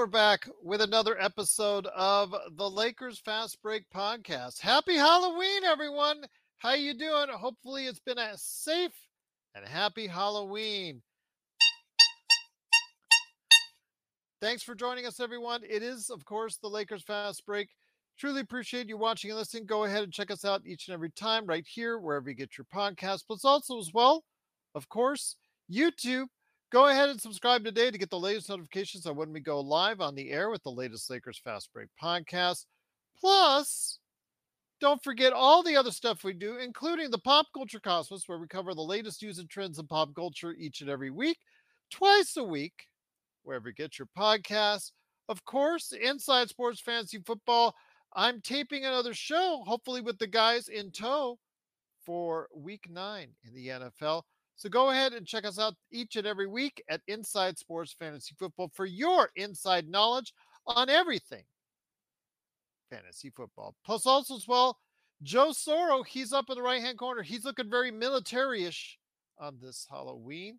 We're back with another episode of the Lakers Fast Break podcast. Happy Halloween, everyone! How you doing? Hopefully, it's been a safe and happy Halloween. Thanks for joining us, everyone. It is, of course, the Lakers Fast Break. Truly appreciate you watching and listening. Go ahead and check us out each and every time right here, wherever you get your podcast. Plus, also as well, of course, YouTube. Go ahead and subscribe today to get the latest notifications on when we go live on the air with the latest Lakers Fast Break podcast. Plus, don't forget all the other stuff we do, including the Pop Culture Cosmos, where we cover the latest news and trends in pop culture each and every week, twice a week, wherever you get your podcasts. Of course, Inside Sports Fantasy Football. I'm taping another show, hopefully with the guys in tow for week nine in the NFL. So go ahead and check us out each and every week at Inside Sports Fantasy Football for your inside knowledge on everything fantasy football. Plus, also as well, Joe Soro, he's up in the right hand corner. He's looking very military ish on this Halloween.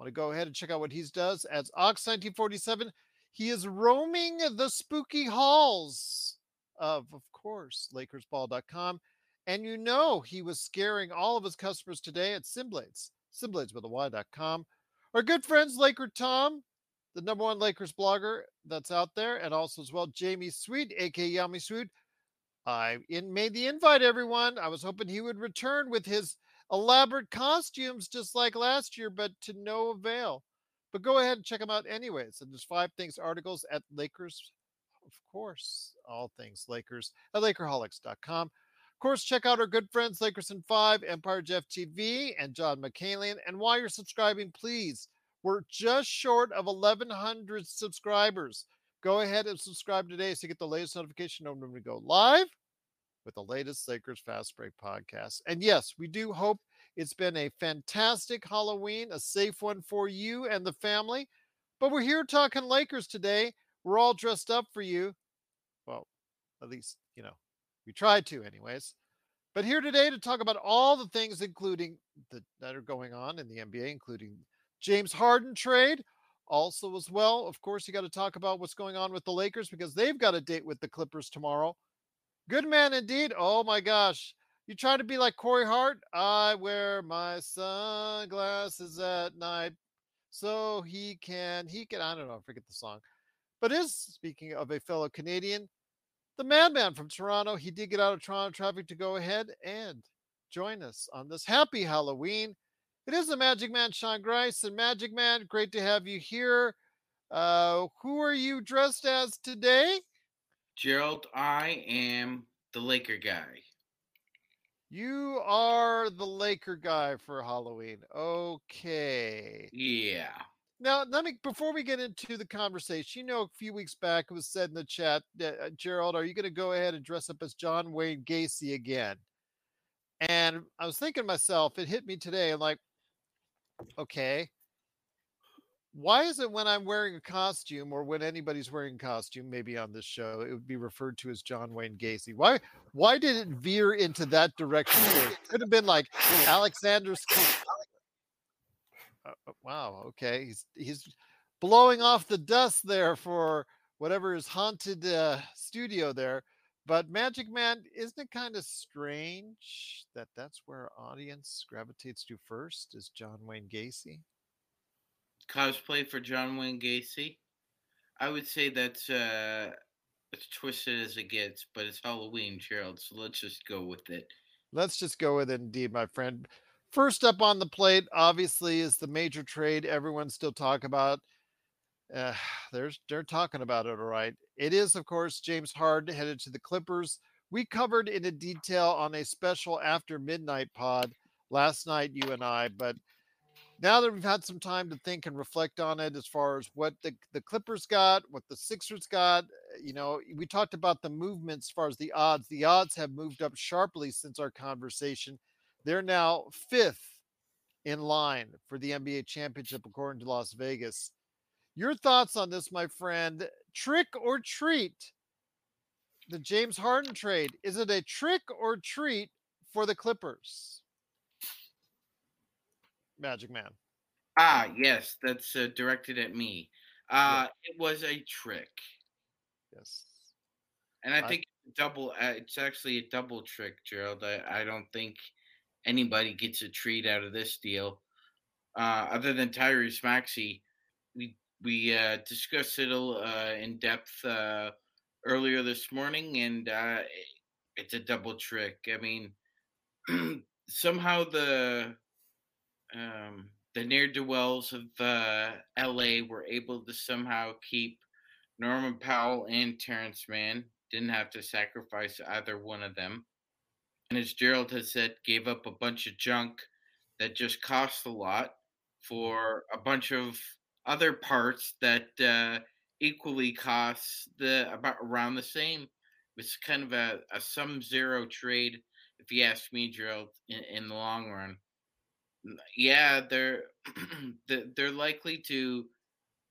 Want to go ahead and check out what he does as Ox 1947. He is roaming the spooky halls of, of course, LakersBall.com. And you know he was scaring all of his customers today at Simblades, Simblades. Our good friends, Laker Tom, the number one Lakers blogger that's out there, and also as well Jamie Sweet, aka Yami Sweet. I in, made the invite, everyone. I was hoping he would return with his elaborate costumes just like last year, but to no avail. But go ahead and check them out anyways. And there's five things articles at Lakers, of course, all things Lakers at Lakerholics.com. Of course, check out our good friends Lakers in Five, Empire Jeff TV, and John McCallion. And while you're subscribing, please, we're just short of 1,100 subscribers. Go ahead and subscribe today so you get the latest notification when we go live with the latest Lakers Fast Break podcast. And yes, we do hope it's been a fantastic Halloween, a safe one for you and the family. But we're here talking Lakers today. We're all dressed up for you. Well, at least, you know, we tried to, anyways. But here today to talk about all the things, including the, that are going on in the NBA, including James Harden trade. Also, as well, of course, you got to talk about what's going on with the Lakers because they've got a date with the Clippers tomorrow. Good man indeed. Oh my gosh. You try to be like Corey Hart? I wear my sunglasses at night so he can, he can, I don't know, forget the song. But is speaking of a fellow Canadian, the madman from Toronto, he did get out of Toronto traffic to go ahead and join us on this happy Halloween. It is the Magic Man, Sean Grice. And Magic Man, great to have you here. Uh, who are you dressed as today? Gerald, I am the Laker guy. You are the Laker guy for Halloween. Okay. Yeah. Now, let me before we get into the conversation. You know, a few weeks back it was said in the chat, uh, Gerald, are you going to go ahead and dress up as John Wayne Gacy again? And I was thinking to myself, it hit me today. I'm like, okay, why is it when I'm wearing a costume or when anybody's wearing a costume, maybe on this show, it would be referred to as John Wayne Gacy? Why why did it veer into that direction? It could have been like Alexander. Uh, uh, wow. Okay, he's he's blowing off the dust there for whatever his haunted uh, studio there. But Magic Man, isn't it kind of strange that that's where our audience gravitates to first? Is John Wayne Gacy? Cosplay for John Wayne Gacy. I would say that's uh, as twisted as it gets, but it's Halloween, Gerald. So let's just go with it. Let's just go with it, indeed, my friend. First up on the plate, obviously, is the major trade everyone's still talking about. Uh, there's they're talking about it, all right. It is, of course, James Harden headed to the Clippers. We covered in a detail on a special after midnight pod last night, you and I. But now that we've had some time to think and reflect on it, as far as what the, the Clippers got, what the Sixers got, you know, we talked about the movements as far as the odds. The odds have moved up sharply since our conversation. They're now fifth in line for the NBA championship, according to Las Vegas. Your thoughts on this, my friend? Trick or treat? The James Harden trade. Is it a trick or treat for the Clippers? Magic Man. Ah, yes, that's uh, directed at me. Uh, yeah. It was a trick. Yes. And I think double. Uh, it's actually a double trick, Gerald. I, I don't think anybody gets a treat out of this deal, uh, other than Tyrese Maxey. We we uh, discussed it uh, in depth uh, earlier this morning, and uh, it's a double trick. I mean, somehow the um, the ne'er do wells of uh, LA were able to somehow keep Norman Powell and Terrence Mann. Didn't have to sacrifice either one of them. And as Gerald has said, gave up a bunch of junk that just cost a lot for a bunch of other parts that uh, equally cost the about around the same. It's kind of a, a sum zero trade, if you ask me, Gerald, in, in the long run. Yeah, they're they're likely to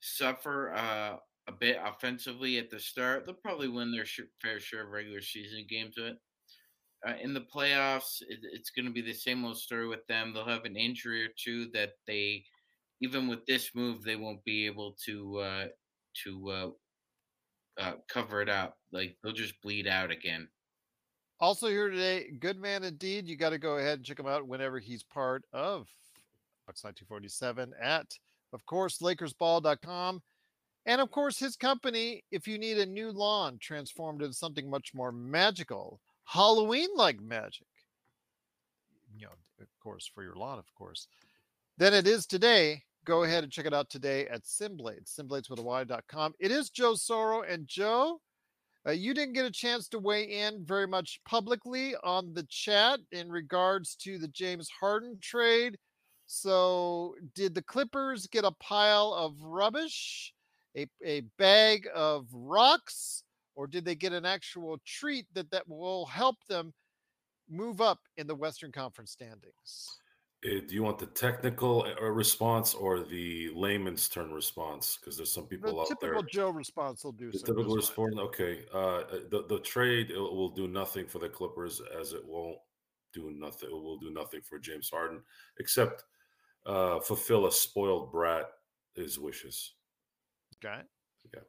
suffer uh, a bit offensively at the start. They'll probably win their fair share of regular season games, but uh, in the playoffs, it, it's going to be the same old story with them. They'll have an injury or two that they, even with this move, they won't be able to uh, to uh, uh, cover it up. Like they'll just bleed out again. Also here today, good man indeed. You got to go ahead and check him out whenever he's part of Fox 1947 at, of course, LakersBall.com. And of course, his company, if you need a new lawn transformed into something much more magical, Halloween like magic, you know, of course, for your lot, of course, than it is today. Go ahead and check it out today at Simblades, Simblades with a Y.com. It is Joe Soro. And Joe, uh, you didn't get a chance to weigh in very much publicly on the chat in regards to the James Harden trade. So, did the Clippers get a pile of rubbish, a, a bag of rocks, or did they get an actual treat that, that will help them move up in the Western Conference standings? Uh, do you want the technical uh, response or the layman's turn response? Because there's some people the out there. typical. Joe response will do. The typical response. Okay. Uh, the the trade will do nothing for the Clippers, as it won't do nothing. It will do nothing for James Harden, except uh, fulfill a spoiled brat his wishes. Okay. Yeah.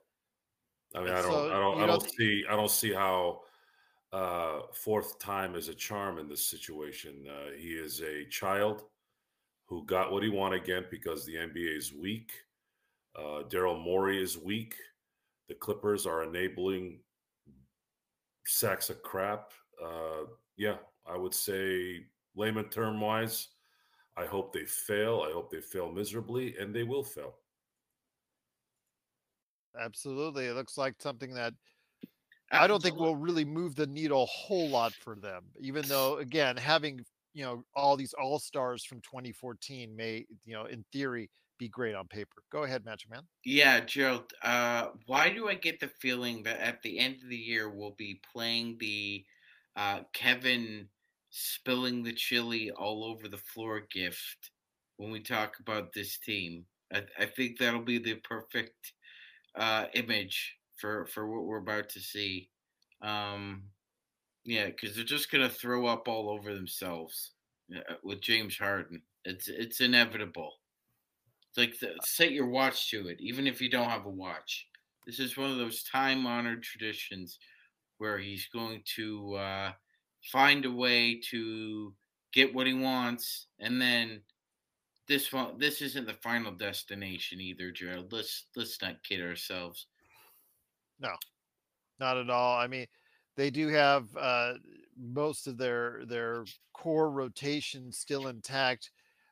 I mean, I don't, so I don't, I don't see, I don't see how uh, fourth time is a charm in this situation. Uh, he is a child who got what he wanted again because the NBA is weak. Uh, Daryl Morey is weak. The Clippers are enabling sacks of crap. Uh, yeah, I would say layman term wise, I hope they fail. I hope they fail miserably, and they will fail. Absolutely. It looks like something that I don't think will really move the needle a whole lot for them, even though, again, having you know all these all stars from 2014 may you know in theory be great on paper. Go ahead, Magic Man. Yeah, Gerald. Uh, why do I get the feeling that at the end of the year we'll be playing the uh, Kevin spilling the chili all over the floor gift when we talk about this team? I, I think that'll be the perfect uh, image for for what we're about to see. Um, yeah, because they're just gonna throw up all over themselves uh, with James Harden. It's it's inevitable. It's like the, set your watch to it, even if you don't have a watch. This is one of those time honored traditions where he's going to uh, find a way to get what he wants, and then this one this isn't the final destination either, Gerald. Let's let's not kid ourselves. No, not at all. I mean, they do have uh, most of their their core rotation still intact.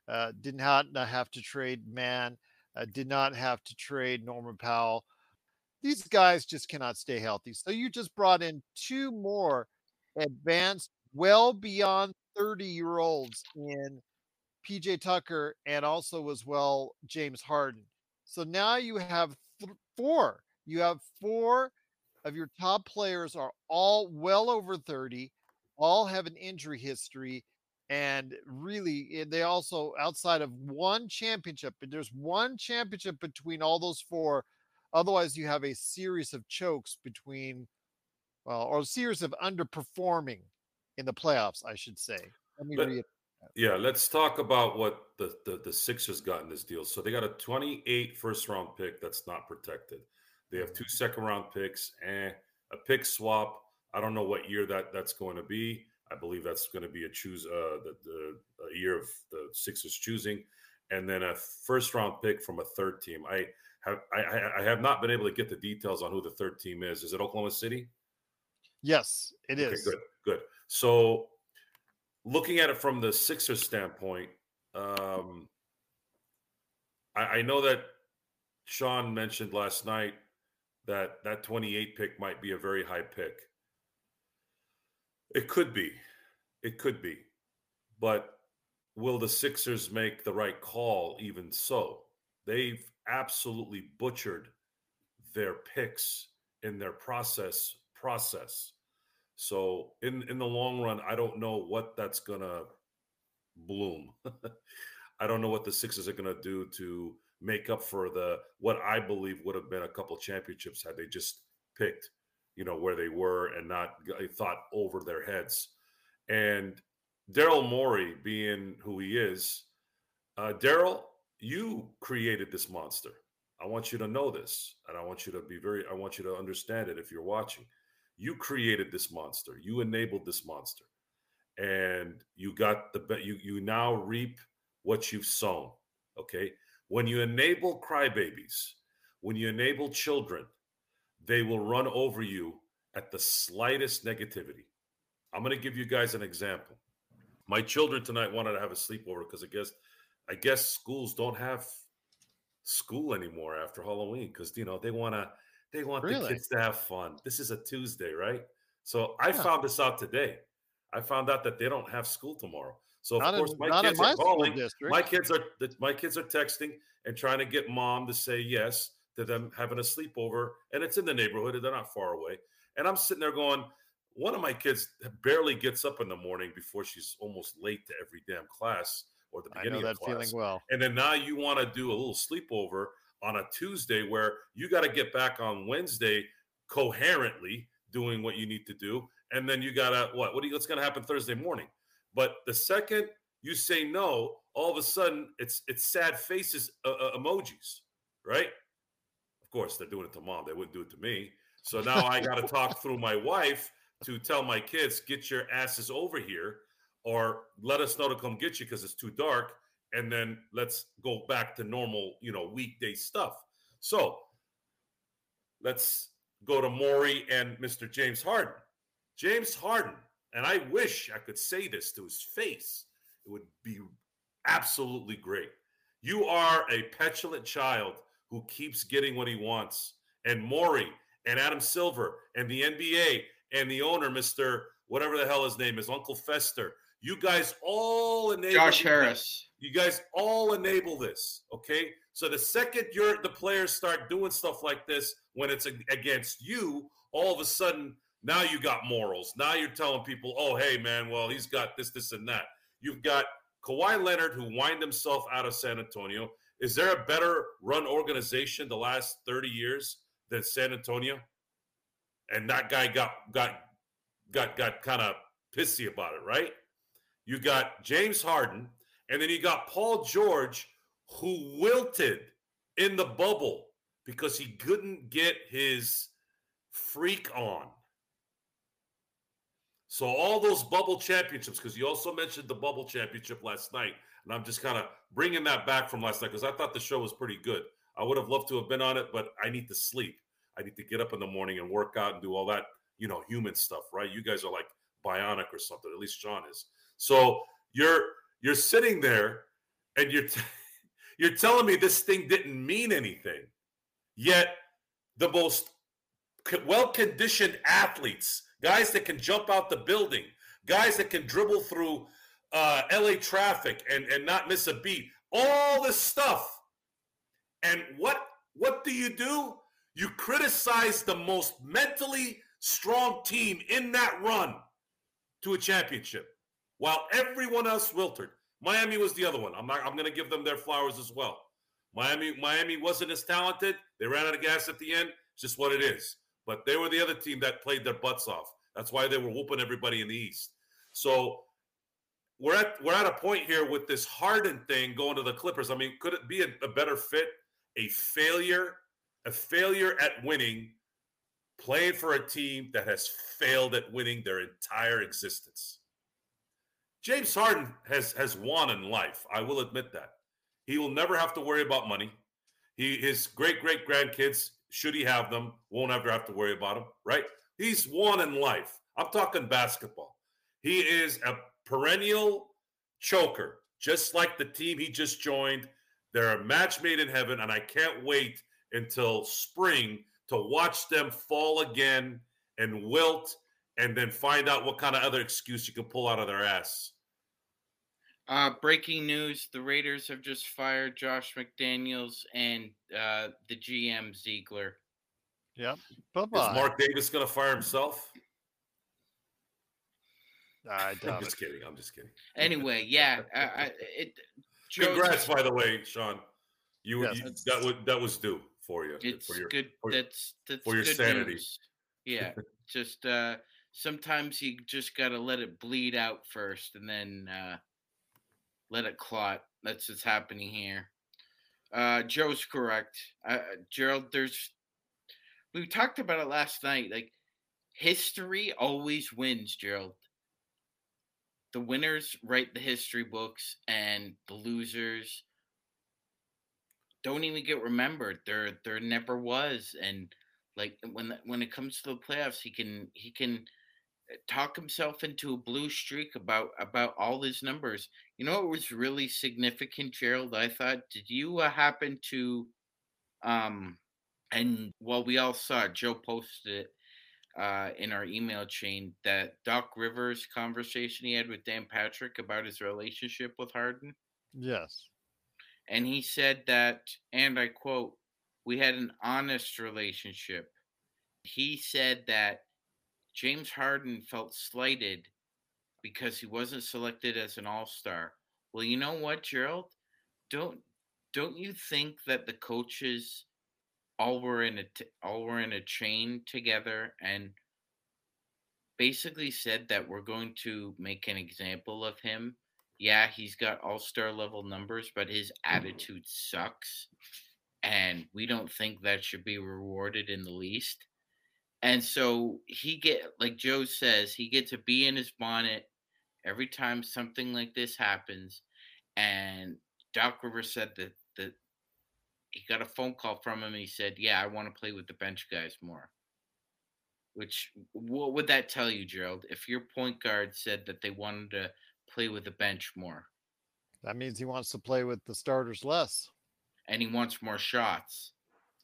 Uh, did not, have to trade Mann. Uh, did not have to trade Norman Powell. These guys just cannot stay healthy. So you just brought in two more advanced, well beyond 30 year olds in PJ Tucker and also as well James Harden. So now you have th- four. You have four of your top players are all well over 30, all have an injury history, and really they also outside of one championship, but there's one championship between all those four. Otherwise, you have a series of chokes between, well, or a series of underperforming in the playoffs, I should say. Let me read yeah, let's talk about what the, the, the Sixers got in this deal. So they got a 28 first round pick that's not protected. They have two mm-hmm. round picks and a pick swap. I don't know what year that that's going to be. I believe that's going to be a choose uh, the, the year of the Sixers choosing, and then a first round pick from a third team. I have I, I have not been able to get the details on who the third team is. Is it Oklahoma City? Yes, it okay, is. Good, good. So looking at it from the Sixers standpoint, um, I, I know that Sean mentioned last night that that 28 pick might be a very high pick. It could be. It could be. But will the Sixers make the right call even so? They've absolutely butchered their picks in their process process. So in in the long run, I don't know what that's gonna bloom. I don't know what the Sixers are gonna do to make up for the what I believe would have been a couple championships had they just picked, you know, where they were and not thought over their heads. And Daryl Morey, being who he is, uh, Daryl, you created this monster. I want you to know this, and I want you to be very. I want you to understand it if you're watching. You created this monster. You enabled this monster, and you got the you you now reap what you've sown. Okay, when you enable crybabies, when you enable children, they will run over you at the slightest negativity. I'm going to give you guys an example. My children tonight wanted to have a sleepover because I guess I guess schools don't have school anymore after Halloween because you know they want to they want really? the kids to have fun. This is a Tuesday, right? So I yeah. found this out today. I found out that they don't have school tomorrow. So of not course, in, my kids my are calling. My kids are my kids are texting and trying to get mom to say yes to them having a sleepover, and it's in the neighborhood, and they're not far away. And I'm sitting there going, one of my kids barely gets up in the morning before she's almost late to every damn class or the beginning I know that feeling well. And then now you want to do a little sleepover on a Tuesday where you got to get back on Wednesday coherently doing what you need to do. And then you got to, what? What you, what's going to happen Thursday morning? But the second you say no, all of a sudden it's it's sad faces uh, uh, emojis, right? Of course, they're doing it to mom. They wouldn't do it to me. So now I got to talk through my wife to tell my kids, get your asses over here, or let us know to come get you because it's too dark and then let's go back to normal, you know, weekday stuff. So let's go to Morey and Mr. James Harden. James Harden, and I wish I could say this to his face, it would be absolutely great. You are a petulant child who keeps getting what he wants. And Morey and Adam Silver and the NBA and the owner, Mr. whatever the hell his name is, Uncle Fester, you guys all enable Josh Harris. You guys all enable this, okay? So the second you're the players start doing stuff like this when it's against you, all of a sudden now you got morals. Now you're telling people, "Oh, hey man, well he's got this, this, and that." You've got Kawhi Leonard who whined himself out of San Antonio. Is there a better run organization the last 30 years than San Antonio? And that guy got got got got kind of pissy about it, right? You got James Harden, and then you got Paul George, who wilted in the bubble because he couldn't get his freak on. So all those bubble championships, because you also mentioned the bubble championship last night, and I'm just kind of bringing that back from last night because I thought the show was pretty good. I would have loved to have been on it, but I need to sleep. I need to get up in the morning and work out and do all that, you know, human stuff, right? You guys are like bionic or something. At least Sean is. So you're you're sitting there and you're t- you're telling me this thing didn't mean anything. Yet the most well-conditioned athletes, guys that can jump out the building, guys that can dribble through uh, LA traffic and and not miss a beat, all this stuff. And what what do you do? You criticize the most mentally strong team in that run to a championship, while everyone else wilted. Miami was the other one. I'm not. I'm going to give them their flowers as well. Miami, Miami wasn't as talented. They ran out of gas at the end. It's just what it is. But they were the other team that played their butts off. That's why they were whooping everybody in the East. So we're at we're at a point here with this Harden thing going to the Clippers. I mean, could it be a, a better fit? A failure a failure at winning, playing for a team that has failed at winning their entire existence. James Harden has has won in life. I will admit that. He will never have to worry about money. He his great great grandkids, should he have them, won't ever have to worry about them, right? He's won in life. I'm talking basketball. He is a perennial choker, just like the team he just joined. They're a match made in heaven, and I can't wait until spring to watch them fall again and wilt and then find out what kind of other excuse you can pull out of their ass. Uh, breaking news: The Raiders have just fired Josh McDaniels and uh, the GM Ziegler. Yep. Bye-bye. Is Mark Davis going to fire himself? I am just kidding. I'm just kidding. Anyway, yeah. I, I, it, Congrats, by the way, Sean. You, yes. you that was that was due for you. It's for your, good. For, that's that's for your sanity. News. Yeah, just uh, sometimes you just got to let it bleed out first, and then uh, let it clot. That's what's happening here. Uh, Joe's correct. Uh, Gerald, there's we talked about it last night. Like history always wins, Gerald. The winners write the history books, and the losers don't even get remembered. There there never was, and like when when it comes to the playoffs, he can he can uh, talk himself into a blue streak about about all his numbers. You know, it was really significant, Gerald. I thought, did you uh, happen to, um, and well, we all saw it. Joe posted it uh, in our email chain that Doc Rivers conversation he had with Dan Patrick about his relationship with Harden. Yes. And he said that, and I quote, we had an honest relationship. He said that James Harden felt slighted because he wasn't selected as an all-star. Well, you know what, Gerald? Don't don't you think that the coaches all were in a t- all were in a chain together and basically said that we're going to make an example of him yeah, he's got all star level numbers, but his attitude sucks. And we don't think that should be rewarded in the least. And so he get like Joe says, he gets to be in his bonnet every time something like this happens. And Doc Rivers said that that he got a phone call from him and he said, Yeah, I want to play with the bench guys more. Which what would that tell you, Gerald? If your point guard said that they wanted to play with the bench more. That means he wants to play with the starters less. And he wants more shots.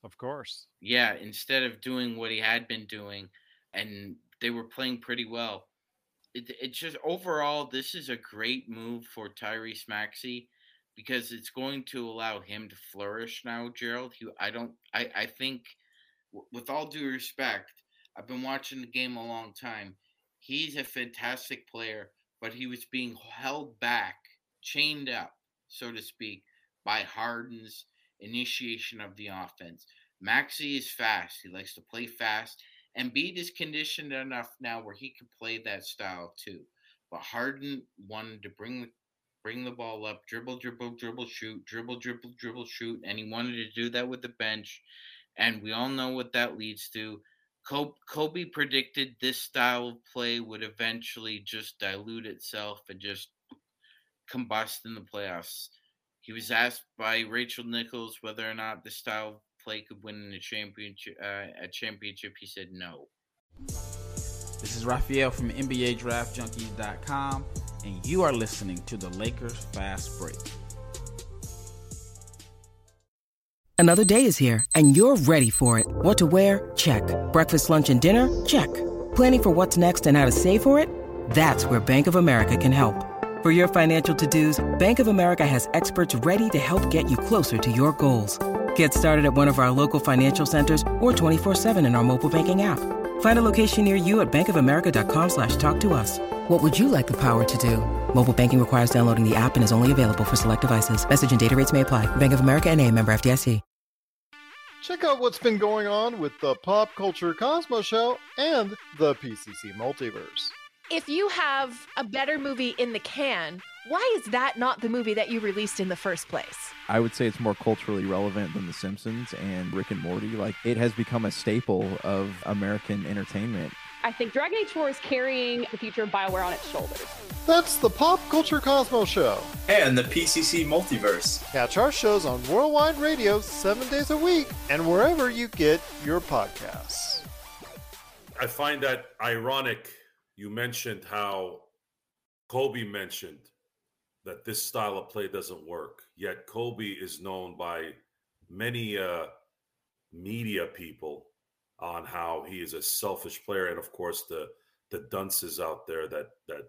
Of course. Yeah, instead of doing what he had been doing, and they were playing pretty well. It, it's just overall, this is a great move for Tyrese Maxey because it's going to allow him to flourish now, Gerald. He, I don't, I, I think, with all due respect, I've been watching the game a long time. He's a fantastic player but he was being held back, chained up, so to speak, by Harden's initiation of the offense. Maxey is fast. He likes to play fast. and Embiid is conditioned enough now where he can play that style too. But Harden wanted to bring bring the ball up, dribble, dribble, dribble, shoot, dribble, dribble, dribble, shoot, and he wanted to do that with the bench. And we all know what that leads to. Kobe predicted this style of play would eventually just dilute itself and just combust in the playoffs. He was asked by Rachel Nichols whether or not the style of play could win a championship. Uh, a championship, he said no. This is Raphael from NBA Draft Junkies.com, and you are listening to the Lakers Fast Break. Another day is here, and you're ready for it. What to wear? Check. Breakfast, lunch, and dinner? Check. Planning for what's next and how to save for it? That's where Bank of America can help. For your financial to-dos, Bank of America has experts ready to help get you closer to your goals. Get started at one of our local financial centers or 24-7 in our mobile banking app. Find a location near you at bankofamerica.com slash talk to us. What would you like the power to do? Mobile banking requires downloading the app and is only available for select devices. Message and data rates may apply. Bank of America and a member FDIC. Check out what's been going on with the Pop Culture Cosmos Show and the PCC Multiverse if you have a better movie in the can, why is that not the movie that you released in the first place? I would say it's more culturally relevant than The Simpsons and Rick and Morty. Like it has become a staple of American entertainment. I think Dragon Age 4 is carrying the future of BioWare on its shoulders. That's the Pop Culture Cosmos Show. And the PCC Multiverse. Catch our shows on Worldwide Radio seven days a week and wherever you get your podcasts. I find that ironic you mentioned how Kobe mentioned that this style of play doesn't work. Yet Kobe is known by many uh, media people on how he is a selfish player, and of course the the dunces out there that that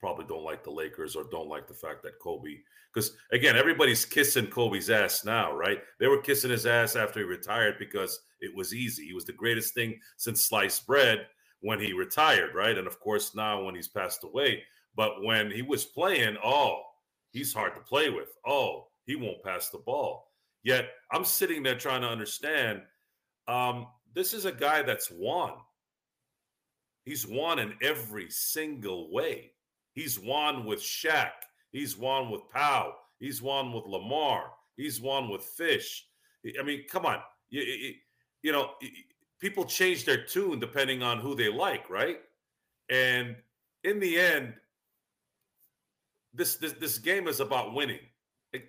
probably don't like the Lakers or don't like the fact that Kobe. Because again, everybody's kissing Kobe's ass now, right? They were kissing his ass after he retired because it was easy. He was the greatest thing since sliced bread when he retired, right? And of course, now when he's passed away. But when he was playing, oh, he's hard to play with. Oh, he won't pass the ball. Yet I'm sitting there trying to understand um, this is a guy that's won. He's won in every single way. He's won with Shaq. He's won with Pau. He's won with Lamar. He's won with Fish. I mean, come on. You, you, you know, people change their tune depending on who they like, right? And in the end, this this, this game is about winning. It,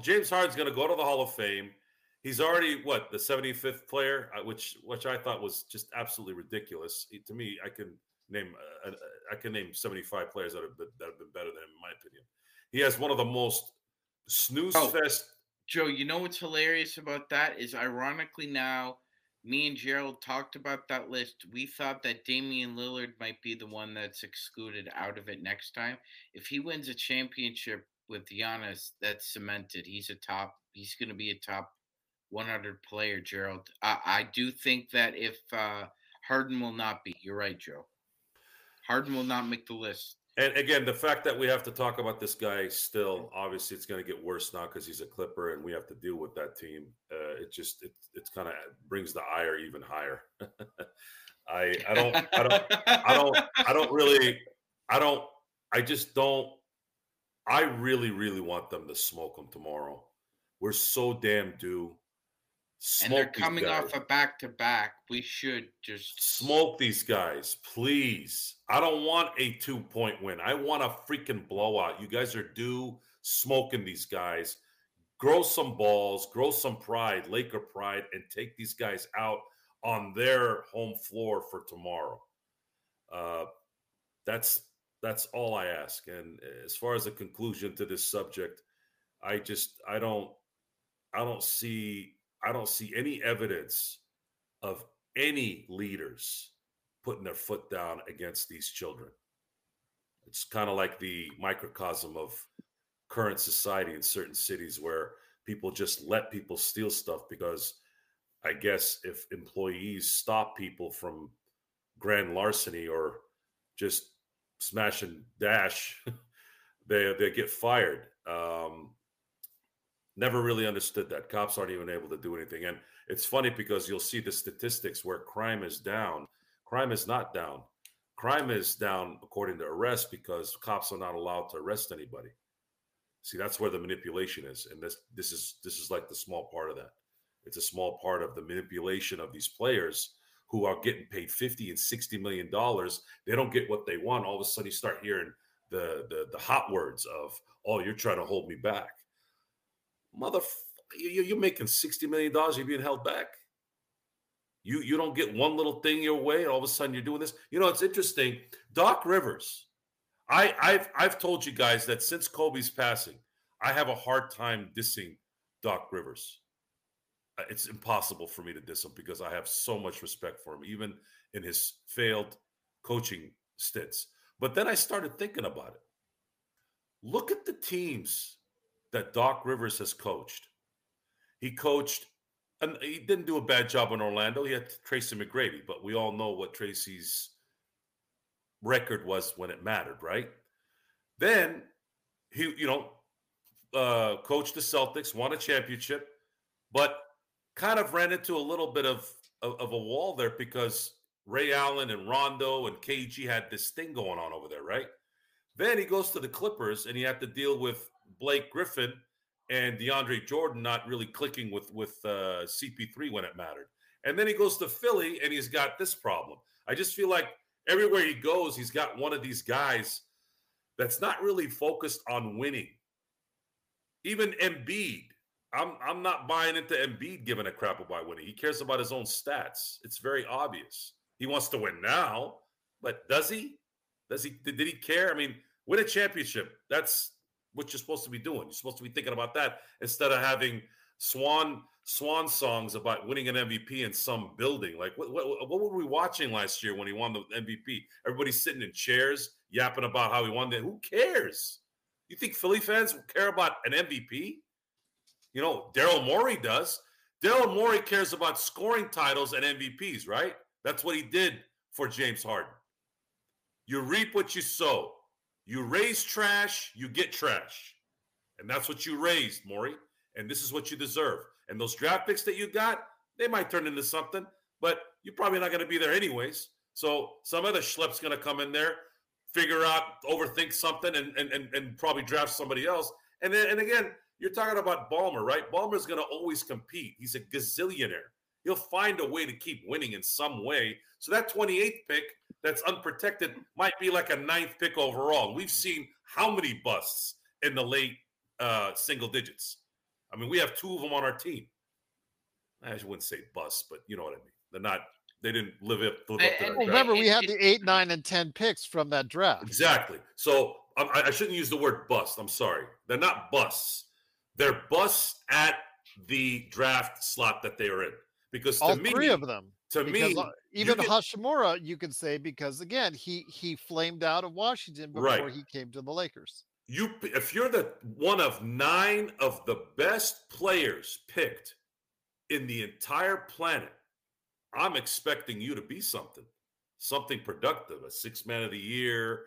James Harden's going to go to the Hall of Fame. He's already what the 75th player, uh, which which I thought was just absolutely ridiculous. He, to me, I can name uh, uh, I can name 75 players that have been, that have been better than him, in my opinion. He has one of the most snooze oh, fest. Joe, you know what's hilarious about that is ironically now me and Gerald talked about that list. We thought that Damian Lillard might be the one that's excluded out of it next time. If he wins a championship with Giannis, that's cemented. He's a top. He's going to be a top 100 player, Gerald. I, I do think that if uh, Harden will not be, you're right, Joe. Harden will not make the list. And again, the fact that we have to talk about this guy still, obviously, it's going to get worse now because he's a Clipper, and we have to deal with that team. Uh, it just it it's kind of brings the ire even higher. I I don't I don't I don't I don't really I don't I just don't. I really really want them to smoke them tomorrow. We're so damn due and they're coming off a back to back. We should just smoke these guys, please. I don't want a two point win. I want a freaking blowout. You guys are due smoking these guys. Grow some balls, grow some pride, Laker pride, and take these guys out on their home floor for tomorrow. Uh, that's that's all I ask. And as far as a conclusion to this subject, I just I don't I don't see I don't see any evidence of any leaders putting their foot down against these children. It's kind of like the microcosm of current society in certain cities where people just let people steal stuff because I guess if employees stop people from grand larceny or just smash and dash, they they get fired. Um, Never really understood that. Cops aren't even able to do anything. And it's funny because you'll see the statistics where crime is down. Crime is not down. Crime is down according to arrest because cops are not allowed to arrest anybody. See, that's where the manipulation is. And this this is this is like the small part of that. It's a small part of the manipulation of these players who are getting paid 50 and 60 million dollars, they don't get what they want. All of a sudden you start hearing the the, the hot words of, oh, you're trying to hold me back. Mother you're making 60 million dollars, you're being held back. You you don't get one little thing your way, and all of a sudden you're doing this. You know, it's interesting. Doc Rivers, I I've I've told you guys that since Kobe's passing, I have a hard time dissing Doc Rivers. Uh, it's impossible for me to diss him because I have so much respect for him, even in his failed coaching stints. But then I started thinking about it. Look at the teams that Doc Rivers has coached. He coached, and he didn't do a bad job in Orlando. He had Tracy McGrady, but we all know what Tracy's record was when it mattered, right? Then he, you know, uh, coached the Celtics, won a championship, but kind of ran into a little bit of, of, of a wall there because Ray Allen and Rondo and KG had this thing going on over there, right? Then he goes to the Clippers and he had to deal with Blake Griffin and DeAndre Jordan not really clicking with with uh, CP3 when it mattered. And then he goes to Philly and he's got this problem. I just feel like everywhere he goes, he's got one of these guys that's not really focused on winning. Even Embiid, I'm I'm not buying into Embiid giving a crap about winning. He cares about his own stats. It's very obvious. He wants to win now, but does he? Does he? Did, did he care? I mean, win a championship. That's what you're supposed to be doing. You're supposed to be thinking about that instead of having swan swan songs about winning an MVP in some building. Like what, what, what were we watching last year when he won the MVP? Everybody's sitting in chairs yapping about how he won that. Who cares? You think Philly fans care about an MVP? You know, Daryl Morey does. Daryl Morey cares about scoring titles and MVPs, right? That's what he did for James Harden. You reap what you sow. You raise trash, you get trash. And that's what you raised, Morey. And this is what you deserve. And those draft picks that you got, they might turn into something, but you're probably not going to be there anyways. So some other schlepp's going to come in there, figure out, overthink something, and, and, and, and probably draft somebody else. And then, and again, you're talking about Ballmer, right? Ballmer's going to always compete. He's a gazillionaire. He'll find a way to keep winning in some way. So that 28th pick that's unprotected might be like a ninth pick overall. We've seen how many busts in the late uh, single digits. I mean, we have two of them on our team. I just wouldn't say busts, but you know what I mean. They're not. They didn't live up. Live up to remember, we had the eight, nine, and ten picks from that draft. Exactly. So um, I, I shouldn't use the word bust. I'm sorry. They're not busts. They're busts at the draft slot that they are in. Because all me, three of them. To because me, uh, even Hachimura, you can say because again, he he flamed out of Washington before Right. he came to the Lakers. you if you're the one of nine of the best players picked in the entire planet, I'm expecting you to be something, something productive, a six man of the year,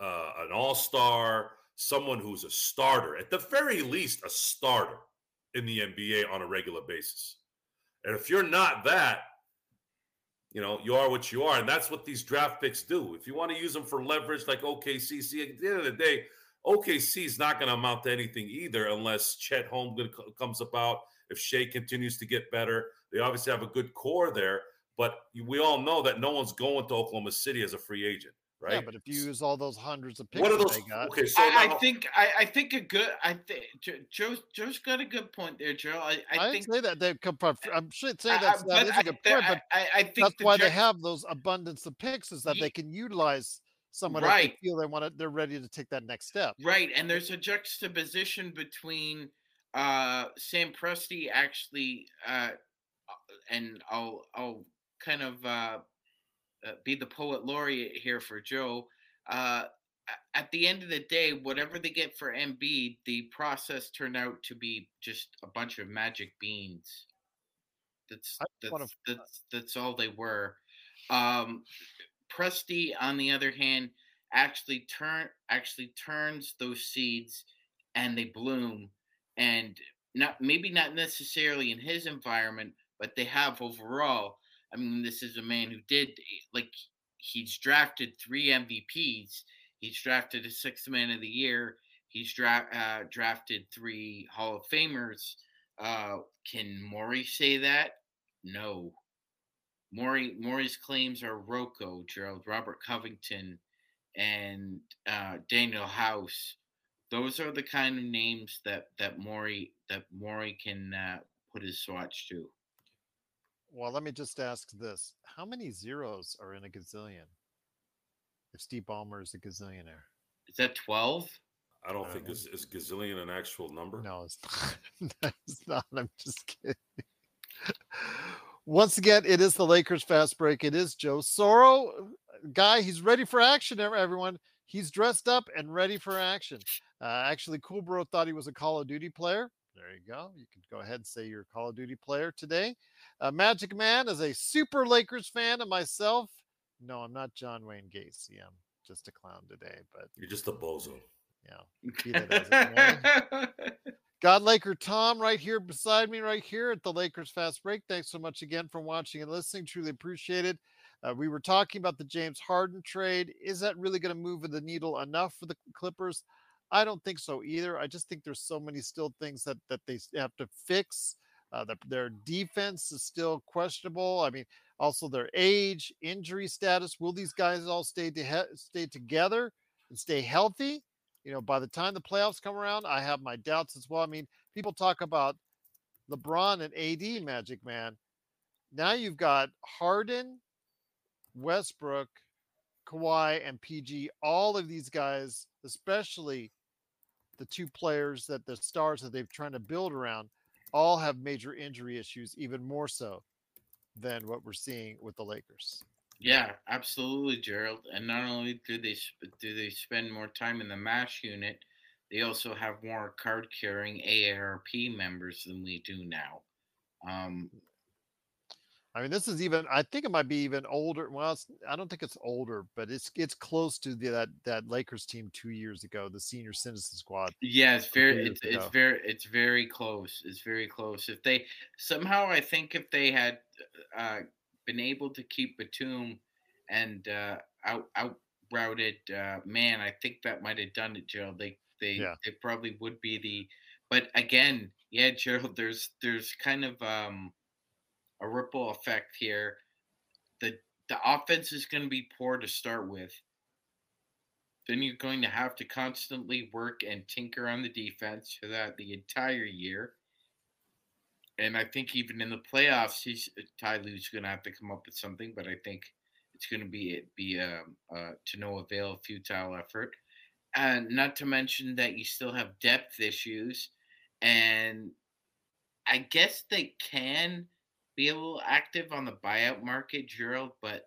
uh, an all star, someone who's a starter, at the very least, a starter in the NBA on a regular basis. And if you're not that, you know, you are what you are. And that's what these draft picks do. If you want to use them for leverage like OKC, see, at the end of the day, OKC is not going to amount to anything either unless Chet Holmgren comes about. If Shai continues to get better, they obviously have a good core there. But we all know that no one's going to Oklahoma City as a free agent, right? Yeah, but if you use all those hundreds of picks What are those- they got, okay, so I, now- I think I, I think a good I think Joe Joe's got a good point there, Joe. I, I, I, think didn't say that they come from. I'm sure saying that's I- that but is I- a good there- point, but I- I- I think that's the why they have those abundance of picks is that Ye- they can utilize someone if Right. they feel they want to. They're ready to take that next step. Right, and there's a juxtaposition between uh, Sam Presti actually, uh, and I'll I'll kind of uh, uh, be the poet laureate here for Joe. Uh, at the end of the day, whatever they get for Embiid, the process turned out to be just a bunch of magic beans. That's that's wanna- that's that's all they were. Um, Presti, on the other hand, actually turn actually turns those seeds and they bloom and not maybe not necessarily in his environment but they have overall i mean this is a man who did like he's drafted three mvps he's drafted a sixth man of the year he's dra- uh, drafted three hall of famers uh, can Morey say that no Morey Morey's claims are Rocco, Gerald, Robert Covington, and uh, Danuel House. Those are the kind of names that that Morey that Morey can uh, put his swatch to. Well, let me just ask this: How many zeros are in a gazillion? If Steve Ballmer is a gazillionaire, is that twelve? I don't I think is, is gazillion an actual number. No, it's not. it's not. I'm just kidding. Once again, it is the Lakers fast break. It is Joe Soro, guy. He's ready for action. Everyone, he's dressed up and ready for action. Uh, actually, Cool Bro thought he was a Call of Duty player. There you go. You can go ahead and say you're a Call of Duty player today. Uh, Magic Man is a super Lakers fan of myself. No, I'm not John Wayne Gacy. I'm just a clown today, but you're just a bozo. Yeah. God Laker Tom right here beside me, right here at the Lakers Fast Break. Thanks so much again for watching and listening. Truly appreciate it. Uh, we were talking about the James Harden trade. Is that really going to move the needle enough for the Clippers? I don't think so either. I just think there's so many still things that that they have to fix. Uh, the, their defense is still questionable. I mean, also their age, injury status. Will these guys all stay to stay together and stay healthy? You know, by the time the playoffs come around, I have my doubts as well. I mean, people talk about LeBron and AD Magic Man. Now you've got Harden, Westbrook, Kawhi, and PG. All of these guys, especially the two players that the stars that they've trying to build around, all have major injury issues, even more so than what we're seeing with the Lakers. Yeah, absolutely, Gerald. And not only do they do they spend more time in the mash unit, they also have more card carrying AARP members than we do now. Um, I mean, this is even. I think it might be even older. Well, I don't think it's older, but it's it's close to the, that that Lakers team two years ago, the senior citizen squad. Yeah, it's very it's, it's very it's very close. It's very close. If they somehow, I think if they had uh, been able to keep Batum and uh, out out routed uh, man, I think that might have done it, Gerald. They they yeah. they probably would be the. But again, yeah, Gerald. There's there's kind of um, a ripple effect here. The the offense is going to be poor to start with. Then you're going to have to constantly work and tinker on the defense throughout the entire year and I think even in the playoffs, he's uh, Ty Lue's going to have to come up with something. But I think it's going to be be a, um, uh, to no avail, futile effort. And not to mention that you still have depth issues, and I guess they can be a little active on the buyout market, Gerald. But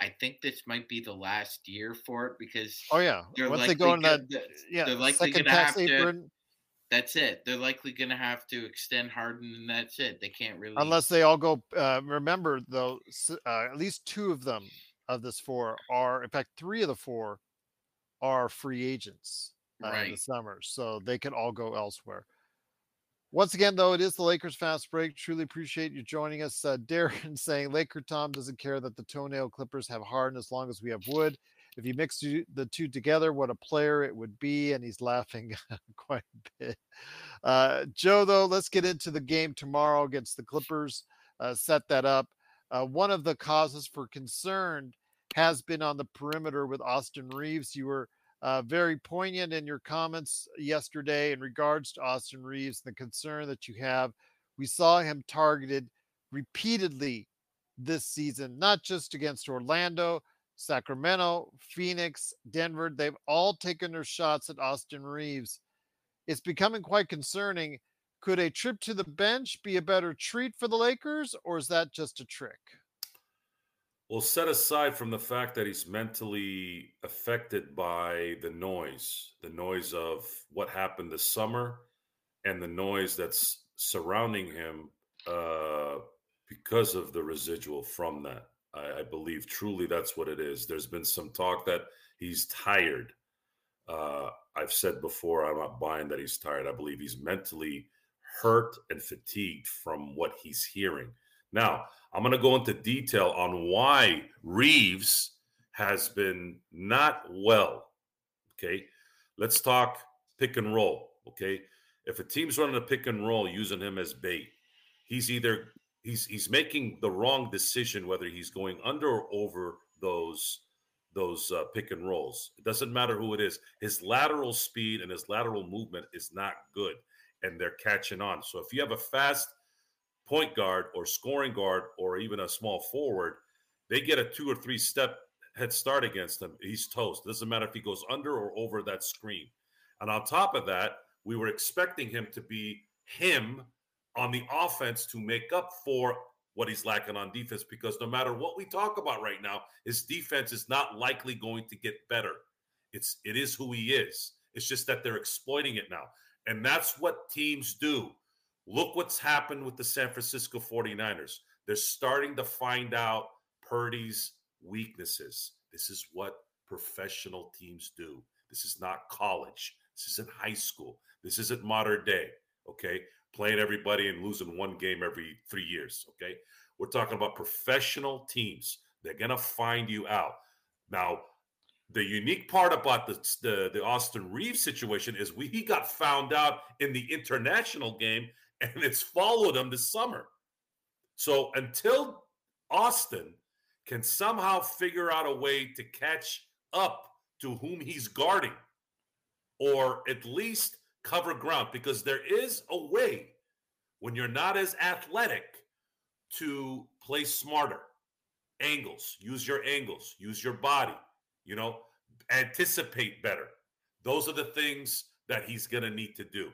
I think this might be the last year for it because oh yeah, once they go in that yeah, they're likely going to have to that's it. They're likely going to have to extend Harden, and that's it. They can't really unless they all go. Uh, remember though, uh, at least two of them of this four are, in fact, three of the four are free agents uh, right. in the summer, so they can all go elsewhere. Once again, though, it is the Lakers fast break. Truly appreciate you joining us. Uh, Darren saying Laker Tom doesn't care that the toenail clippers have Harden as long as we have wood if you mix the two together, what a player it would be. And he's laughing quite a bit. Uh, Joe, though, let's get into the game tomorrow against the Clippers. Uh, set that up. Uh, one of the causes for concern has been on the perimeter with Austin Reaves. You were uh, very poignant in your comments yesterday in regards to Austin Reaves, the concern that you have. We saw him targeted repeatedly this season, not just against Orlando, Sacramento, Phoenix, Denver, they've all taken their shots at Austin Reaves. It's becoming quite concerning. Could a trip to the bench be a better treat for the Lakers, or is that just a trick? Well, set aside from the fact that he's mentally affected by the noise, the noise of what happened this summer, and the noise that's surrounding him uh, because of the residual from that. I, I, believe truly that's what it is. There's been some talk that he's tired. Uh, I've said before, I'm not buying that he's tired. I believe he's mentally hurt and fatigued from what he's hearing. Now, I'm going to go into detail on why Reaves has been not well. Okay. Let's talk pick and roll. Okay. If a team's running a pick and roll using him as bait, he's either he's he's making the wrong decision whether he's going under or over those those uh, pick and rolls. It doesn't matter who it is. His lateral speed and his lateral movement is not good, and they're catching on. So if you have a fast point guard or scoring guard or even a small forward, they get a two or three step head start against him. He's toast. It doesn't matter if he goes under or over that screen. And on top of that, we were expecting him to be him on the offense to make up for what he's lacking on defense because no matter what we talk about right now, his defense is not likely going to get better. It's it is who he is. It's just that they're exploiting it now. And that's what teams do. Look what's happened with the San Francisco 49ers. They're starting to find out Purdy's weaknesses. This is what professional teams do. This is not college. This isn't high school. This isn't modern day. Okay playing everybody and losing one game every three years. Okay. We're talking about professional teams. They're going to find you out. Now, the unique part about the, the, the Austin Reaves situation is we he got found out in the international game and it's followed him this summer. So until Austin can somehow figure out a way to catch up to whom he's guarding, or at least cover ground because there is a way when you're not as athletic to play smarter. Angles use your angles use your body you know anticipate better. Those are the things that he's going to need to do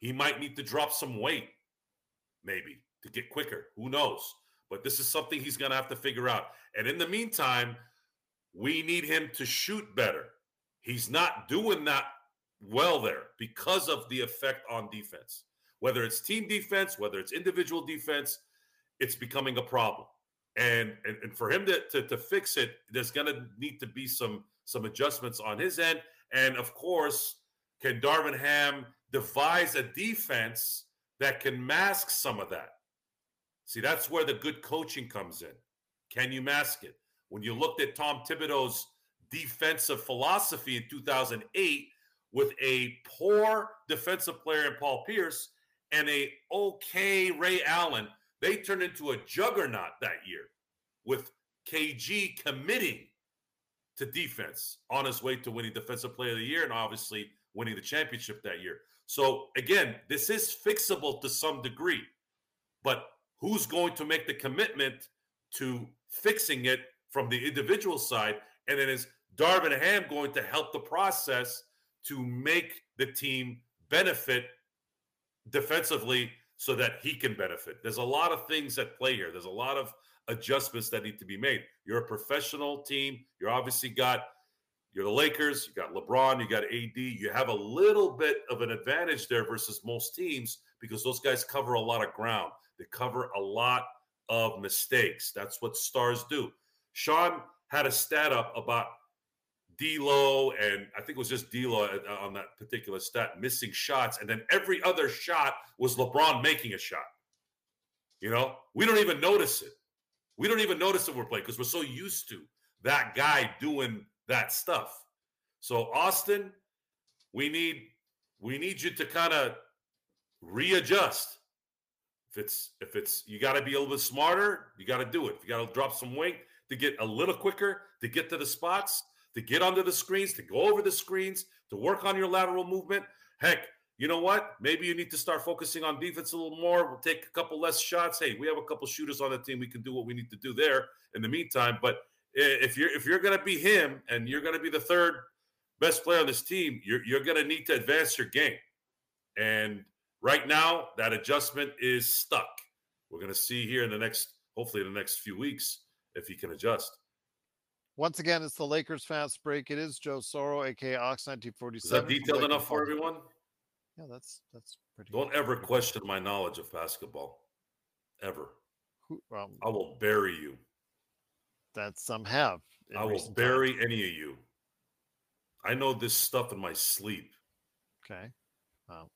he might need to drop some weight maybe to get quicker who knows but this is something he's going to have to figure out and in the meantime we need him to shoot better he's not doing that well there because of the effect on defense. Whether it's team defense, whether it's individual defense, it's becoming a problem. And and, and for him to, to, to fix it, there's gonna need to be some some adjustments on his end. And of course, can Darvin Ham devise a defense that can mask some of that? See, that's where the good coaching comes in. Can you mask it? When you looked at Tom Thibodeau's defensive philosophy in 2008, with a poor defensive player in Paul Pierce and a okay Ray Allen, they turned into a juggernaut that year with KG committing to defense on his way to winning defensive player of the year and obviously winning the championship that year. So again, this is fixable to some degree, but who's going to make the commitment to fixing it from the individual side? And then is Darvin Ham going to help the process to make the team benefit defensively so that he can benefit. There's a lot of things at play here. There's a lot of adjustments that need to be made. You're a professional team. You're obviously got you're the Lakers, you got LeBron, you got AD. You have a little bit of an advantage there versus most teams because those guys cover a lot of ground. They cover a lot of mistakes. That's what stars do. Sean had a stat up about D'Lo and I think it was just D'Lo uh, on that particular stat missing shots, and then every other shot was LeBron making a shot. You know, we don't even notice it. We don't even notice that we're playing because we're so used to that guy doing that stuff. So Austin, we need we need you to kind of readjust. If it's if it's you got to be a little bit smarter, you got to do it. If you got to drop some weight to get a little quicker to get to the spots, to get under the screens, to go over the screens, to work on your lateral movement. Heck, you know what? Maybe you need to start focusing on defense a little more. We'll take a couple less shots. Hey, we have a couple shooters on the team. We can do what we need to do there in the meantime. But if you're if you're going to be him and you're going to be the third best player on this team, you're you're going to need to advance your game. And right now, that adjustment is stuck. We're going to see here in the next, hopefully, in the next few weeks, if he can adjust. Once again, it's the Lakers fast break. It is Joe Soro, aka Ox 1947. Is that detailed enough for everyone? Yeah, that's that's pretty. Don't ever question my knowledge of basketball, ever. Who, um, I will bury you. That some have. I will bury time. any of you. I know this stuff in my sleep. Okay. Well,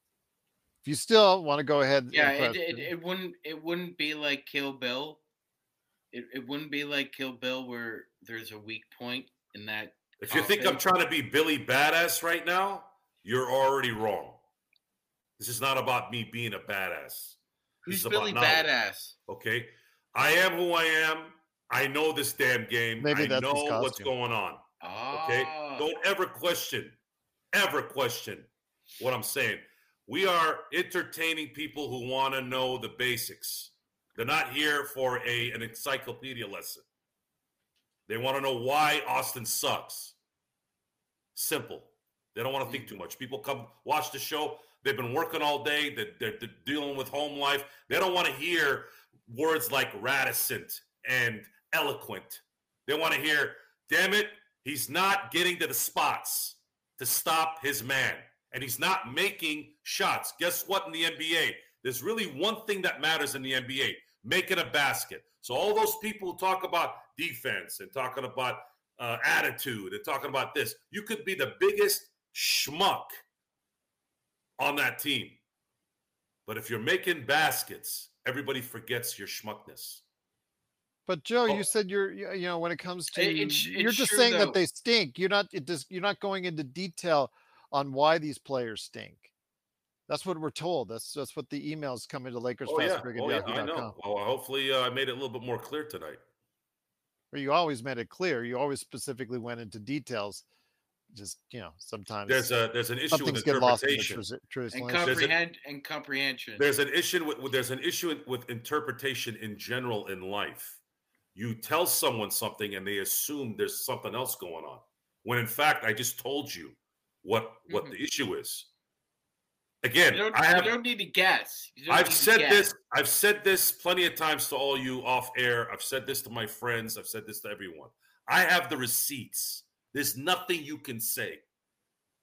if you still want to go ahead, yeah, it, it, it wouldn't it wouldn't be like Kill Bill it, it wouldn't be like Kill Bill where there's a weak point in that. If you think I'm trying to be Billy Badass right now, you're already wrong. This is not about me being a badass. Who's Billy Badass? Okay. I am who I am. I know this damn game. Maybe I know what's going on. Oh. Okay. Ah. Don't ever question, ever question what I'm saying. We are entertaining people who want to know the basics. They're not here for a an encyclopedia lesson. They want to know why Austin sucks. Simple. They don't want to think too much. People come watch the show. They've been working all day. They're, they're, they're dealing with home life. They don't want to hear words like reticent and eloquent. They want to hear, damn it, he's not getting to the spots to stop his man. And he's not making shots. Guess what in the NBA? There's really one thing that matters in the NBA making a basket. So all those people who talk about defense and talking about uh, attitude and talking about this, you could be the biggest schmuck on that team. But if you're making baskets, everybody forgets your schmuckness. But Joe, oh. you said you're you know when it comes to it's, it's you're just saying though. that they stink. You're not it just you're not going into detail on why these players stink. That's what we're told. That's that's what the emails come into Lakers oh, yeah. oh, yeah. I know. Well, hopefully uh, I made it a little bit more clear tonight. Or you always made it clear. You always specifically went into details. Just you know, sometimes there's a there's an issue with interpretation in and, comprehend, and comprehension. There's an issue with there's an issue with interpretation in general in life. You tell someone something and they assume there's something else going on, when in fact I just told you what what mm-hmm. the issue is. Again, I have, don't need to guess. I've said guess. this. I've said this plenty of times to all you off air. I've said this to my friends. I've said this to everyone. I have the receipts. There's nothing you can say.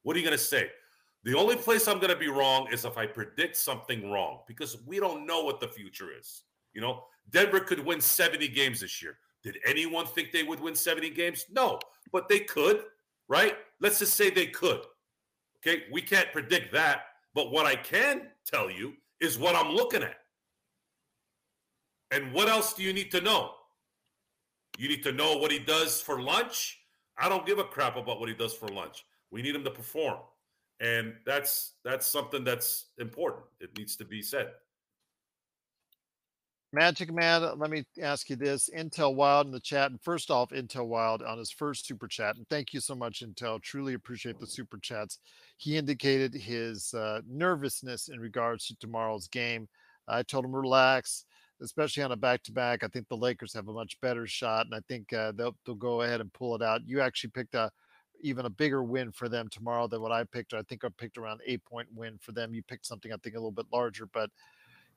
What are you going to say? The only place I'm going to be wrong is if I predict something wrong because we don't know what the future is. You know, Denver could win 70 games this year. Did anyone think they would win 70 games? No, but they could, right? Let's just say they could. Okay, we can't predict that. But what I can tell you is what I'm looking at. And what else do you need to know? You need to know what he does for lunch. I don't give a crap about what he does for lunch. We need him to perform. And that's that's something that's important. It needs to be said. Magic Man, let me ask you this. Intel Wild in the chat. And first off, Intel Wild on his first super chat. And thank you so much, Intel. Truly appreciate the super chats. He indicated his uh, nervousness in regards to tomorrow's game. I told him relax, especially on a back to back. I think the Lakers have a much better shot, and I think uh, they'll, they'll go ahead and pull it out. You actually picked a even a bigger win for them tomorrow than what I picked. I think I picked around eight point win for them. You picked something I think a little bit larger, but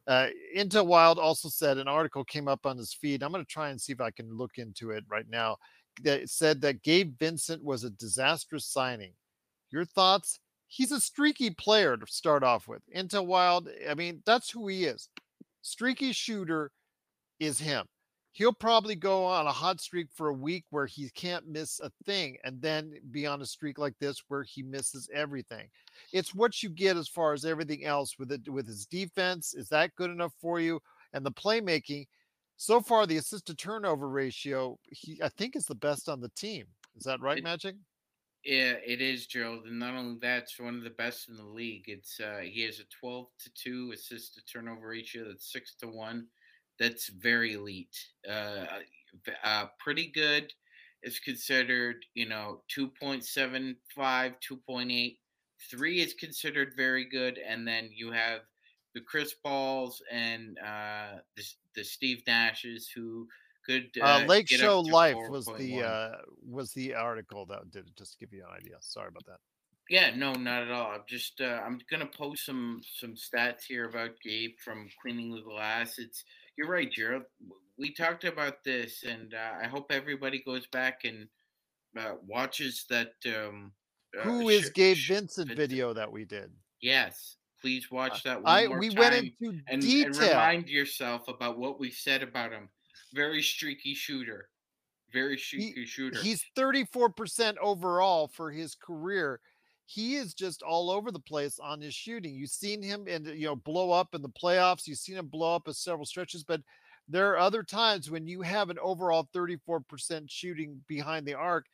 uh, Intel Wild also said an article came up on his feed. I'm going to try and see if I can look into it right now. That said that Gabe Vincent was a disastrous signing. Your thoughts? He's a streaky player to start off with. Intel Wild, I mean, that's who he is. Streaky shooter is him he'll probably go on a hot streak for a week where he can't miss a thing and then be on a streak like this where he misses everything. It's what you get as far as everything else with it with his defense is that good enough for you? And the playmaking so far the assist to turnover ratio he i think is the best on the team. Is that right it, magic? Yeah it is gerald and not only that it's one of the best in the league. It's uh he has a 12 to 2 assist to turnover ratio that's 6 to 1 that's very elite. Uh, uh, pretty good is considered, you know, 2.75, 2.8. Three is considered very good. And then you have the Chris Pauls and uh, the, the Steve Nashes who could uh, uh Lake Show Life was the uh, was the article that did it just to give you an idea. Sorry about that. Yeah, no, not at all. I'm just uh, I'm gonna post some some stats here about Gabe from Cleaning the Glass. It's you're right, Gerald. We talked about this, and uh, I hope everybody goes back and uh, watches that. Um, uh, Who is sh- Gabe sh- Vincent video that we did? Yes, please watch that. I we went into and, detail. and remind yourself about what we said about him. Very streaky shooter. Very streaky he, shooter. He's 34% overall for his career he is just all over the place on his shooting. You've seen him and you know blow up in the playoffs. You've seen him blow up at several stretches, but there are other times when you have an overall 34% shooting behind the arc,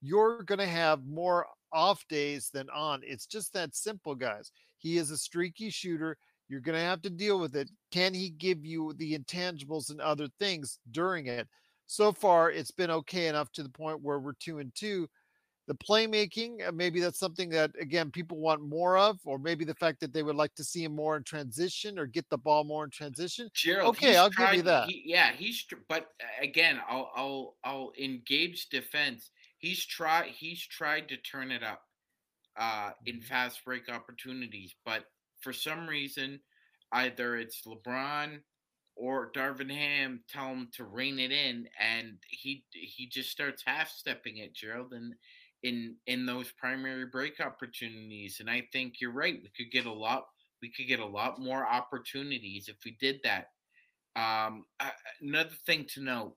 you're going to have more off days than on. It's just that simple, guys. He is a streaky shooter. You're going to have to deal with it. Can he give you the intangibles and other things during it? So far, it's been okay enough to the point where we're two and two. The playmaking, uh, maybe that's something that again people want more of, or maybe the fact that they would like to see him more in transition or get the ball more in transition. Gerald, okay, I'll tried, give you that. He, yeah, he's but again, I'll I'll I'll engage defense. He's tried he's tried to turn it up uh, in mm-hmm. fast break opportunities, but for some reason, either it's LeBron or Darvin Ham tell him to rein it in, and he he just starts half stepping it, Gerald, and in in those primary break opportunities. And I think you're right. We could get a lot. We could get a lot more opportunities if we did that. Um, another thing to note: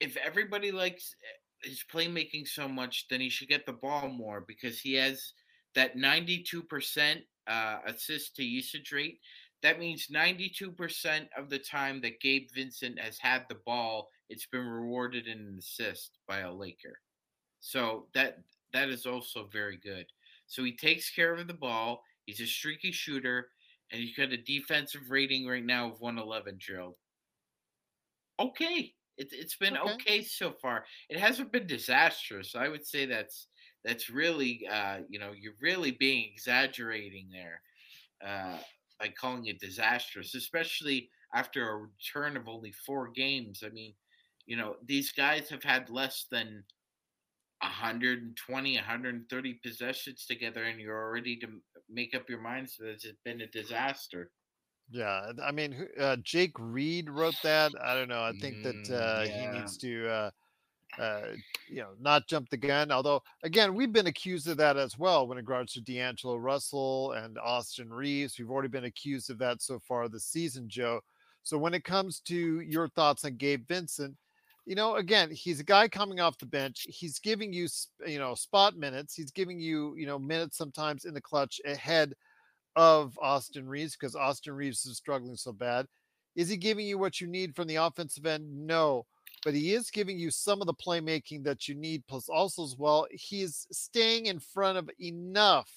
if everybody likes eh, his playmaking so much, then he should get the ball more because he has that 92% uh, assist to usage rate, that means 92% of the time that Gabe Vincent has had the ball, it's been rewarded in an assist by a Laker. So that that is also very good. So he takes care of the ball. He's a streaky shooter, and he's got a defensive rating right now of 111, Gerald. Okay. It, it's been okay. okay so far. It hasn't been disastrous. I would say that's that's really uh, you know you're really being exaggerating there uh, by calling it disastrous, especially after a return of only four games. I mean, you know these guys have had less than 120, 130 possessions together, and you're already to make up your minds that it's been a disaster. Yeah, I mean, uh, Jake Reed wrote that. I don't know. I think that mm, uh, yeah. he needs to uh, uh, you know, not jump the gun. Although, again, we've been accused of that as well when it regards to D'Angelo Russell and Austin Reaves. We've already been accused of that so far this season, Joe. So when it comes to your thoughts on Gabe Vincent, you know, again, he's a guy coming off the bench. He's giving you, you know, spot minutes. He's giving you, you know, minutes sometimes in the clutch ahead of Austin Reaves because Austin Reaves is struggling so bad. Is he giving you what you need from the offensive end? No but he is giving you some of the playmaking that you need. Plus, also as well, he's staying in front of enough,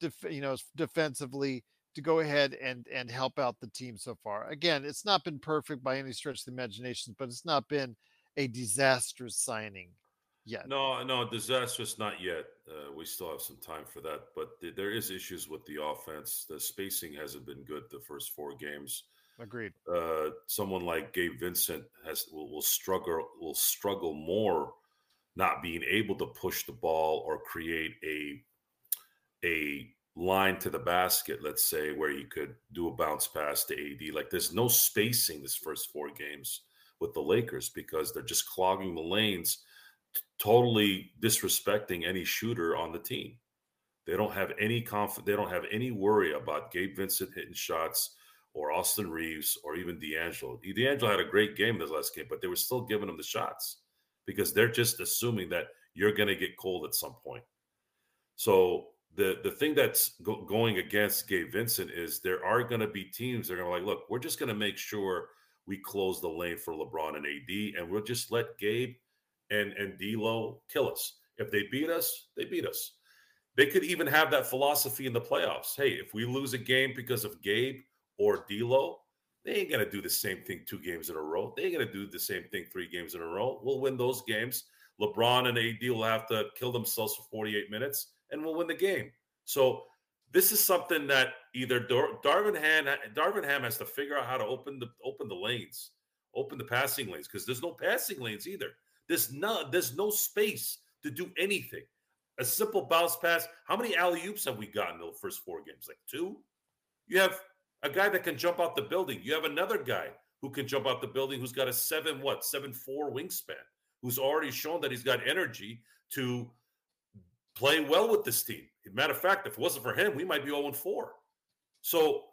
def- you know, defensively to go ahead and and help out the team so far. Again, it's not been perfect by any stretch of the imagination, but it's not been a disastrous signing yet. No, no, disastrous not yet. Uh, we still have some time for that, but th- there is issues with the offense. The spacing hasn't been good the first four games. Agreed. Uh, someone like Gabe Vincent has will, will struggle will struggle more not being able to push the ball or create a a line to the basket, let's say, where you could do a bounce pass to AD. Like there's no spacing this first four games with the Lakers because they're just clogging the lanes, t- totally disrespecting any shooter on the team. They don't have any conf- they don't have any worry about Gabe Vincent hitting shots or Austin Reaves or even D'Angelo. D'Angelo had a great game this last game, but they were still giving him the shots because they're just assuming that you're going to get cold at some point. So the the thing that's go- going against Gabe Vincent is there are going to be teams that are going to like, look, we're just going to make sure we close the lane for LeBron and AD, and we'll just let Gabe and and D'Lo kill us. If they beat us, they beat us. They could even have that philosophy in the playoffs. Hey, if we lose a game because of Gabe or D'Lo, they ain't gonna do the same thing two games in a row. They ain't gonna do the same thing three games in a row. We'll win those games. LeBron and AD will have to kill themselves for 48 minutes, and we'll win the game. So this is something that either Dar- Darvin Ham Darvin Ham has to figure out how to open the open the lanes, open the passing lanes because there's no passing lanes either. There's no there's no space to do anything. A simple bounce pass. How many alley oops have we gotten in the first four games? Like two. You have a guy that can jump out the building. You have another guy who can jump out the building who's got a seven what seven four wingspan, who's already shown that he's got energy to play well with this team. Matter of fact, if it wasn't for him, we might be 0 4. So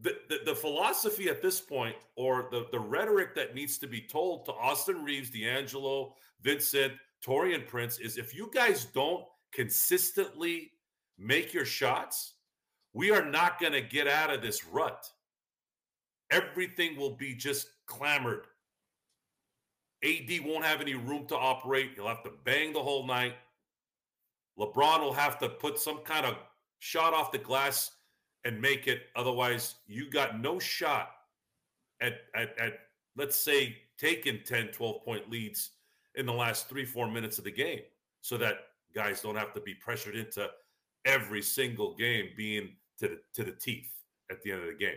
the, the, the, philosophy at this point, or the, the rhetoric that needs to be told to Austin Reaves, D'Angelo, Vincent, Taurean Prince is if you guys don't consistently make your shots, we are not going to get out of this rut. Everything will be just clamored. AD won't have any room to operate. He'll have to bang the whole night. LeBron will have to put some kind of shot off the glass and make it. Otherwise, you got no shot at, at, at let's say, taking 10, 12 point leads in the last three, four minutes of the game so that guys don't have to be pressured into every single game being to the, to the teeth at the end of the game.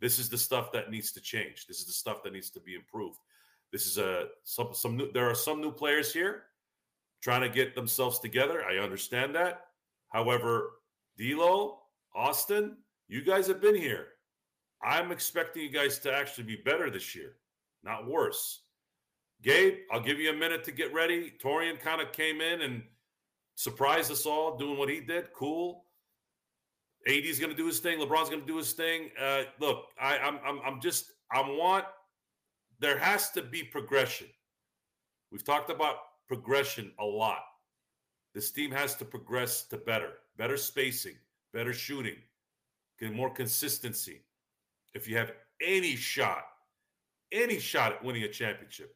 This is the stuff that needs to change. This is the stuff that needs to be improved. This is a some some new, there are some new players here trying to get themselves together. I understand that. However, D'Lo, Austin, you guys have been here. I'm expecting you guys to actually be better this year, not worse. Gabe, I'll give you a minute to get ready. Taurean kind of came in and surprised us all doing what he did. Cool. AD's going to do his thing. LeBron's going to do his thing. Uh, look, I, I'm, I'm, I'm just, I want, there has to be progression. We've talked about progression a lot. This team has to progress to better, better spacing, better shooting, get more consistency. If you have any shot, any shot at winning a championship,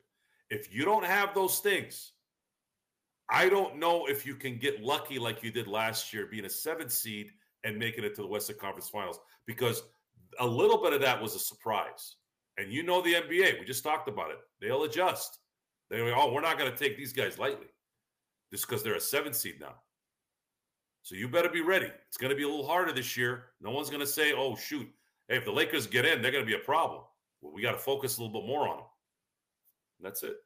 if you don't have those things, I don't know if you can get lucky like you did last year, being a seventh seed and making it to the Western Conference Finals, because a little bit of that was a surprise. And you know the NBA, we just talked about it. They'll adjust. They go, oh, we're not going to take these guys lightly just because they're a seven seed now. So you better be ready. It's going to be a little harder this year. No one's going to say, oh, shoot, hey, if the Lakers get in, they're going to be a problem. Well, we got to focus a little bit more on them. And that's it.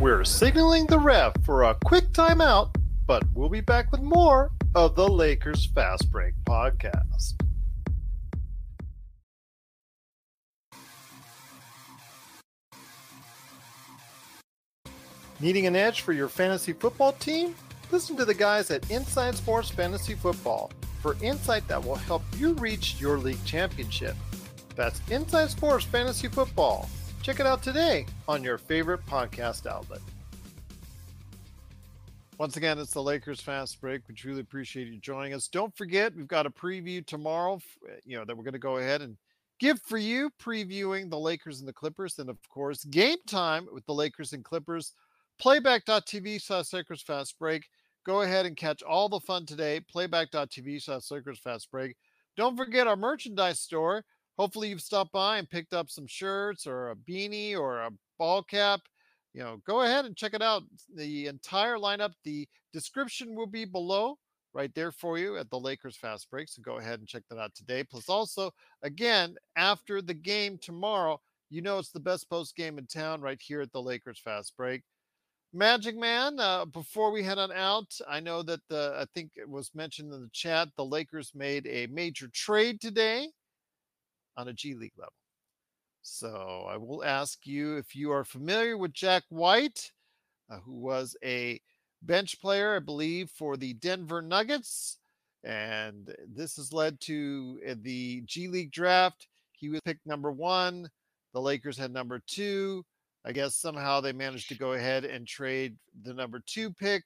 We're signaling the ref for a quick timeout, but we'll be back with more of the Lakers Fast Break podcast. Needing an edge for your fantasy football team? Listen to the guys at Inside Sports Fantasy Football for insight that will help you reach your league championship. That's Inside Sports Fantasy Football. Check it out today on your favorite podcast outlet. Once again, it's the Lakers Fast Break. We truly appreciate you joining us. Don't forget, we've got a preview tomorrow, you know, that we're going to go ahead and give for you, previewing the Lakers and the Clippers. And of course, game time with the Lakers and Clippers playback.tv slash Lakers Fast Break. Go ahead and catch all the fun today. Playback.tv slash Lakers Fast Break. Don't forget our merchandise store. Hopefully, you've stopped by and picked up some shirts or a beanie or a ball cap. You know, go ahead and check it out. The entire lineup, the description will be below right there for you at the Lakers Fast Break. So go ahead and check that out today. Plus, also, again, after the game tomorrow, you know it's the best post game in town right here at the Lakers Fast Break. Magic Man, uh, before we head on out, I know that the, I think it was mentioned in the chat, the Lakers made a major trade today on a G League level. So I will ask you if you are familiar with Jack White, uh, who was a bench player, I believe, for the Denver Nuggets. And this has led to uh, the G League draft. He was picked number one. The Lakers had number two. I guess somehow they managed to go ahead and trade the number two pick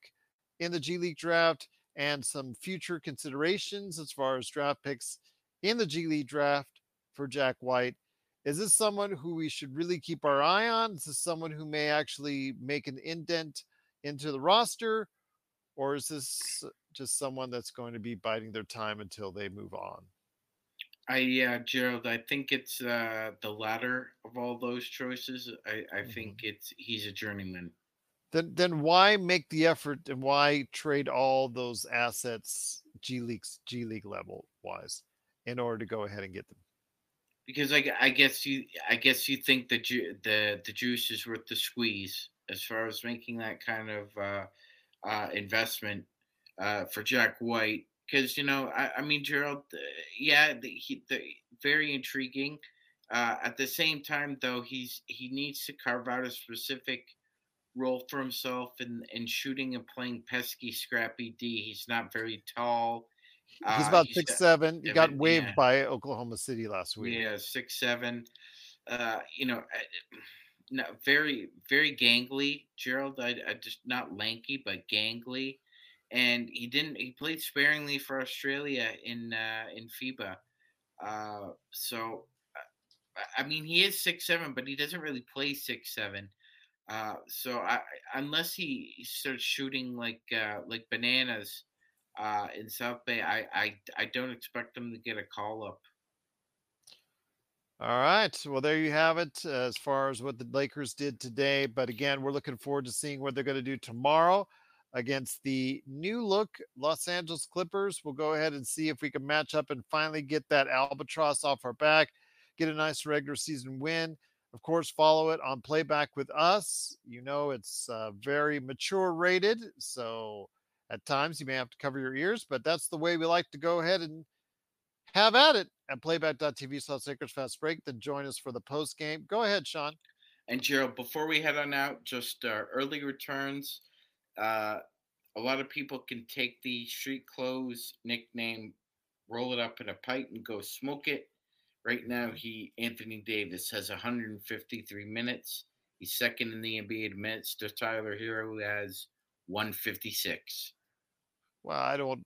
in the G League draft and some future considerations as far as draft picks in the G League draft for Jack White. Is this someone who we should really keep our eye on? Is this someone who may actually make an indent into the roster? Or is this just someone that's going to be biding their time until they move on? I yeah, Gerald. I think it's uh, the latter of all those choices. I, I mm-hmm. think it's he's a journeyman. Then then why make the effort and why trade all those assets G League's G League level wise in order to go ahead and get them? Because I, I guess you I guess you think the ju- the the juice is worth the squeeze as far as making that kind of uh, uh, investment uh, for Jack White because you know, I, I mean, Gerald, uh, yeah, the, he, the, very intriguing. Uh, at the same time, though, he's he needs to carve out a specific role for himself in in shooting and playing pesky, scrappy D. He's not very tall. He's uh, about he's six seven. He got waived yeah. by Oklahoma City last week. Yeah, six seven. Uh, you know, no, very very gangly, Gerald. I, I just not lanky, but gangly and he didn't. He played sparingly for Australia in uh, in FIBA. Uh, so, uh, I mean, he is six seven, but he doesn't really play six seven. Uh, so, I, unless he starts shooting like uh, like bananas uh, in South Bay. I, I I don't expect him to get a call up. All right. Well, there you have it as far as what the Lakers did today. But again, we're looking forward to seeing what they're going to do tomorrow against the new look Los Angeles Clippers. We'll go ahead and see if we can match up and finally get that albatross off our back, get a nice regular season win. Of course, follow it on playback with us. You know, it's uh, very mature rated. So at times you may have to cover your ears, but that's the way we like to go ahead and have at it at playback.tv slash Lakers Fast Break. Then join us for the post game. Go ahead, Sean. And Gerald, before we head on out, just uh, early returns. Uh, a lot of people can take the street clothes nickname, roll it up in a pipe, and go smoke it. Right now, he Anthony Davis has 153 minutes. He's second in the NBA in minutes to Tyler Herro, who has 156. Well, I don't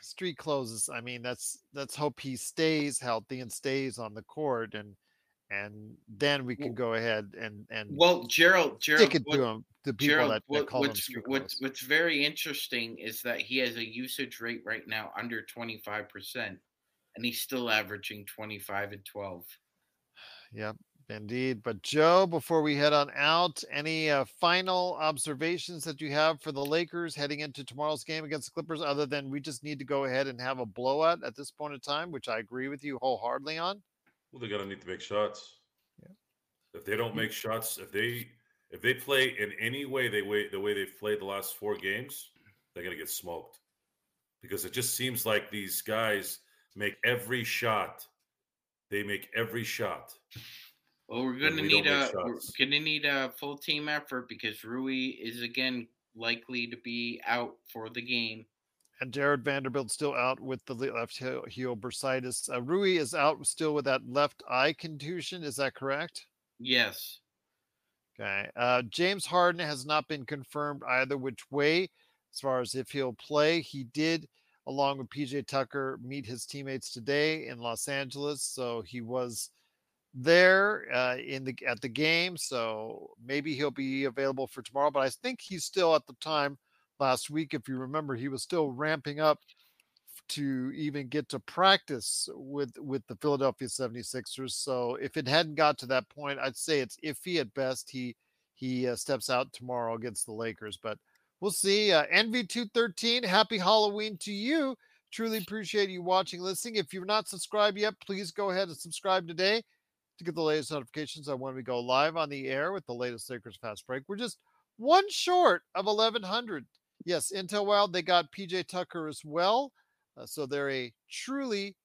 street closes. I mean, that's that's hope he stays healthy and stays on the court, and and then we can go ahead and and well, Gerald, Gerald, stick it what, to him. The people Gerald, that, that call what's, him what's, what's very interesting is that he has a usage rate right now under twenty five percent, and he's still averaging twenty five and twelve. Yep, Indeed. But Joe, before we head on out, any uh, final observations that you have for the Lakers heading into tomorrow's game against the Clippers, other than we just need to go ahead and have a blowout at this point in time, which I agree with you wholeheartedly on? Well, they're gonna need to make shots. Yeah. If they don't make shots, if they if they play in any way they way the way they've played the last four games, they're gonna get smoked. Because it just seems like these guys make every shot. They make every shot. Well, we're gonna we need a we're gonna need a full team effort because Rui is again likely to be out for the game. And Jarred Vanderbilt still out with the left heel, heel bursitis. Uh, Rui is out still with that left eye contusion. Is that correct? Yes. Okay. Uh, James Harden has not been confirmed either which way, as far as if he'll play. He did, along with PJ Tucker, meet his teammates today in Los Angeles, so he was there uh, in the at the game, so maybe he'll be available for tomorrow. But I think he's still at the time last week, if you remember, he was still ramping up to even get to practice with with the Philadelphia 76ers. So if it hadn't got to that point, I'd say it's iffy at best. He he uh, steps out tomorrow against the Lakers, but we'll see. Uh, NV213, happy Halloween to you. Truly appreciate you watching, listening. If you're not subscribed yet, please go ahead and subscribe today to get the latest notifications on when we go live on the air with the latest Lakers Fast Break. We're just one short of 1100. Yes, Intel Wild, they got PJ Tucker as well. Uh, so they're a truly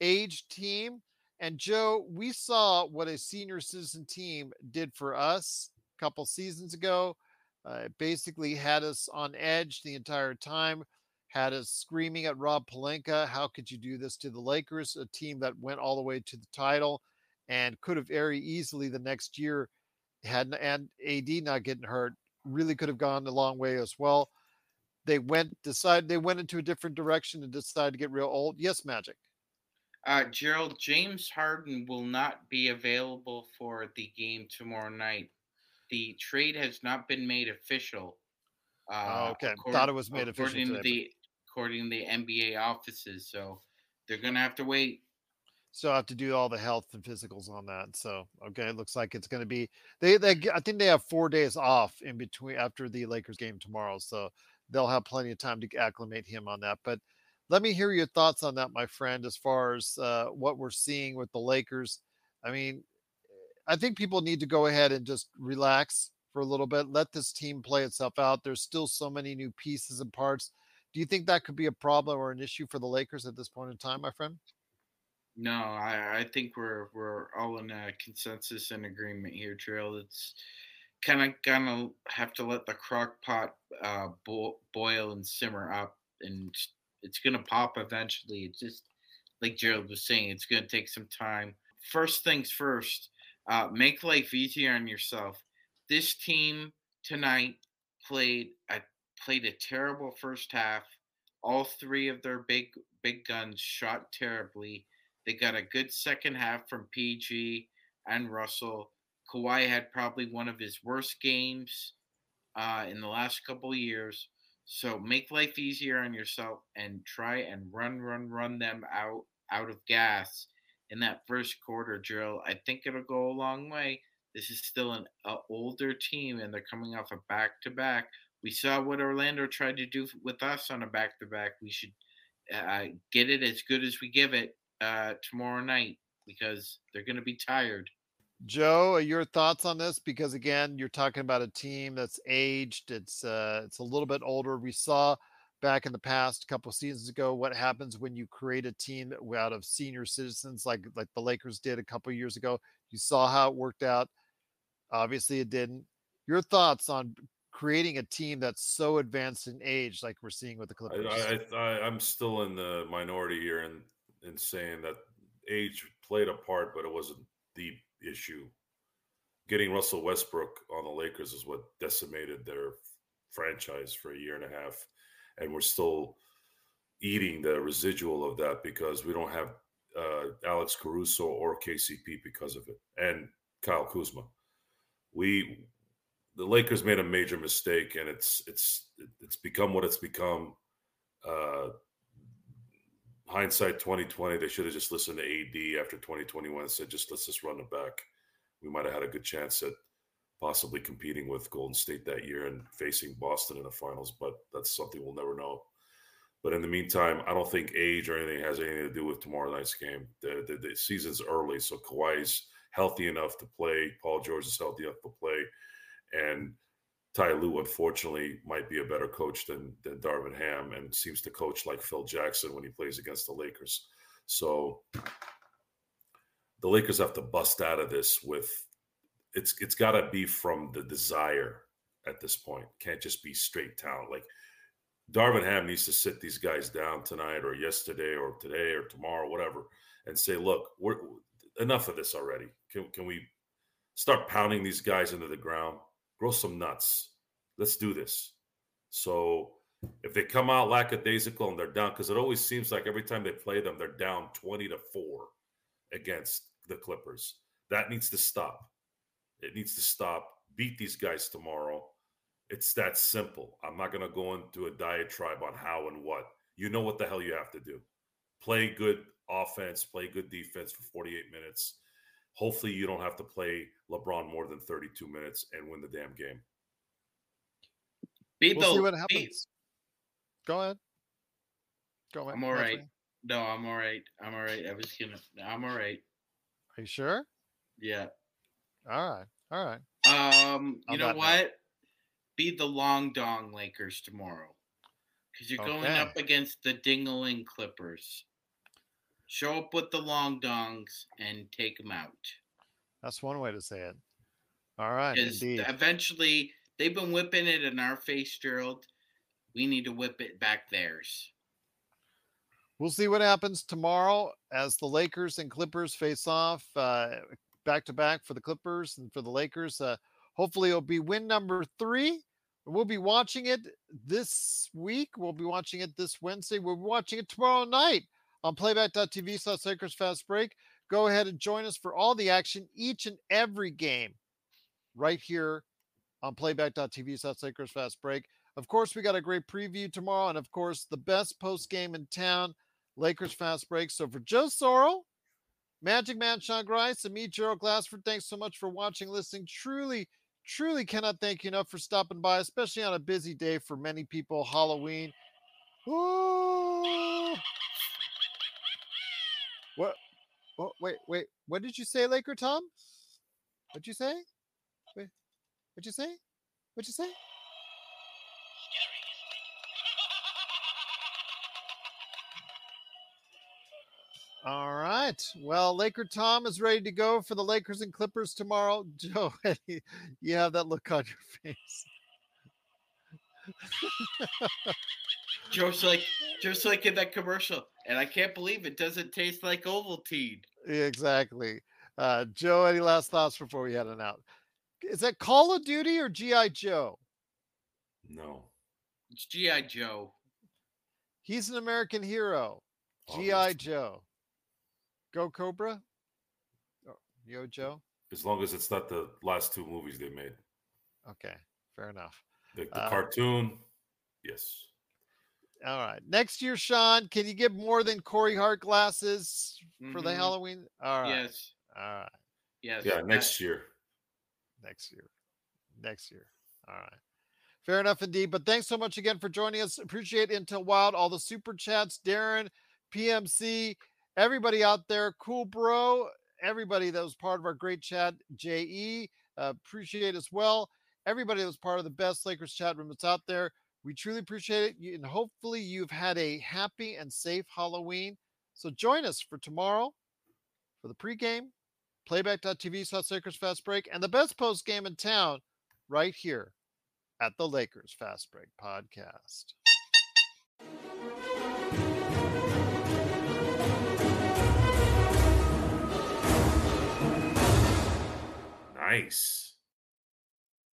aged team. And Joe, we saw what a senior citizen team did for us a couple seasons ago. Uh, it basically had us on edge the entire time, had us screaming at Rob Pelinka, how could you do this to the Lakers, a team that went all the way to the title and could have very easily the next year had and AD not getting hurt really could have gone a long way as well. They went decided they went into a different direction and decided to get real old. Yes, Magic. Uh, Gerald James Harden will not be available for the game tomorrow night. The trade has not been made official. Uh, oh, okay, thought it was made according official. To the, according to the NBA offices, so they're gonna have to wait still have to do all the health and physicals on that. So okay, it looks like it's going to be they they I think they have four days off in between after the Lakers game tomorrow, so they'll have plenty of time to acclimate him on that. But let me hear your thoughts on that, my friend, as far as uh, what we're seeing with the Lakers. I mean, I think people need to go ahead and just relax for a little bit, let this team play itself out. There's still so many new pieces and parts. Do you think that could be a problem or an issue for the Lakers at this point in time, my friend? No, I, I think we're we're all in a consensus and agreement here, Trail. It's kind of gonna have to let the crock pot uh, bo- boil and simmer up, and it's gonna pop eventually. It's just like Gerald was saying, it's gonna take some time. First things first, uh, make life easier on yourself. This team tonight played a played a terrible first half. All three of their big big guns shot terribly they got a good second half from PG and Russell. Kawhi had probably one of his worst games uh, in the last couple years. So make life easier on yourself and try and run, run, run them out out of gas in that first quarter drill. I think it'll go a long way. This is still an older team, and they're coming off a back to back. We saw what Orlando tried to do with us on a back to back. We should uh, get it as good as we give it uh, tomorrow night because they're going to be tired. Joe, your thoughts on this? Because again, you're talking about a team that's aged. It's uh, it's a little bit older. We saw back in the past, a couple seasons ago, what happens when you create a team out of senior citizens, like like the Lakers did a couple years ago. You saw how it worked out. Obviously, it didn't. Your thoughts on creating a team that's so advanced in age, like we're seeing with the Clippers? I, I, am still in the minority here in in saying that age played a part, but it wasn't the issue. Getting Russell Westbrook on the Lakers is what decimated their franchise for a year and a half, and we're still eating the residual of that because we don't have uh, Alex Caruso or KCP because of it, and Kyle Kuzma. We the Lakers made a major mistake, and it's it's it's become what it's become. Uh, hindsight 2020, they should have just listened to AD after 2021 and said, just let's just run it back. We might have had a good chance at possibly competing with Golden State that year and facing Boston in the finals, but that's something we'll never know. But in the meantime, I don't think age or anything has anything to do with tomorrow night's game. The, the, the season's early, so Kawhi's healthy enough to play. Paul George is healthy enough to play. And Ty Lue, unfortunately, might be a better coach than than Darvin Ham, and seems to coach like Phil Jackson when he plays against the Lakers. So the Lakers have to bust out of this with it's it's got to be from the desire at this point. Can't just be straight talent. Like Darvin Ham needs to sit these guys down tonight or yesterday or today or tomorrow, whatever, and say, look, we're enough of this already. Can can we start pounding these guys into the ground? Grow some nuts. Let's do this. So if they come out lackadaisical and they're down, because it always seems like every time they play them, they're down 20 to 4 against the Clippers. That needs to stop. It needs to stop. Beat these guys tomorrow. It's that simple. I'm not going to go into a diatribe on how and what. You know what the hell you have to do. Play good offense, play good defense for 48 minutes, Hopefully, you don't have to play LeBron more than 32 minutes and win the damn game. Beat we'll see what happens. Beat. Go ahead. Go ahead. I'm all right. No, I'm all right. I'm all right. I was gonna. I'm all right. Are you sure? Yeah. All right. All right. Um. You know what? Note. Beat the Long Dong Lakers tomorrow, because you're okay. going up against the Dingling Clippers. Show up with the long dongs and take them out. That's one way to say it. All right. Indeed. Eventually, they've been whipping it in our face, Gerald. We need to whip it back theirs. We'll see what happens tomorrow as the Lakers and Clippers face off back to back for the Clippers and for the Lakers. Uh, hopefully, it'll be win number three. We'll be watching it this week. We'll be watching it this Wednesday. We'll be watching it tomorrow night on playback.tv slash Lakers Fast Break. Go ahead and join us for all the action each and every game right here on playback.tv slash Lakers Fast Break. Of course, we got a great preview tomorrow, and of course, the best post game in town, Lakers Fast Break. So for Joe Sorrell, Magic Man Sean Grice, and me, Gerald Glassford, thanks so much for watching, listening. Truly, truly cannot thank you enough for stopping by, especially on a busy day for many people, Halloween. Ooh. What? Oh, wait, wait. What did you say, Laker Tom? What'd you say? Wait, what'd you say? What'd you say? All right. Well, Laker Tom is ready to go for the Lakers and Clippers tomorrow. Joe, you have that look on your face. just like just like in that commercial. And I can't believe it doesn't taste like Ovaltine. Exactly. Uh, Joe, any last thoughts before we head on out? Is that Call of Duty or GI Joe? No, it's GI Joe. He's an American hero. GI Joe. Go Cobra. Oh, Yo Joe. As long as it's not the last two movies they made. Okay, fair enough. The, the uh, cartoon Yes. All right. Next year, Sean, can you get more than Corey Hart glasses for mm-hmm. the Halloween? All right. Yes. All right. Yes. Yeah, next year. Next year. Next year. All right. Fair enough indeed. But thanks so much again for joining us. Appreciate Intel Wild, all the super chats, Darren, PMC, everybody out there, Cool Bro, everybody that was part of our great chat, JE, uh, appreciate as well. Everybody that was part of the best Lakers chat room that's out there. We truly appreciate it. And hopefully you've had a happy and safe Halloween. So join us for tomorrow for the pregame, playback.tv slash Lakers Fast Break, and the best post game in town right here at the Lakers Fast Break podcast. Nice.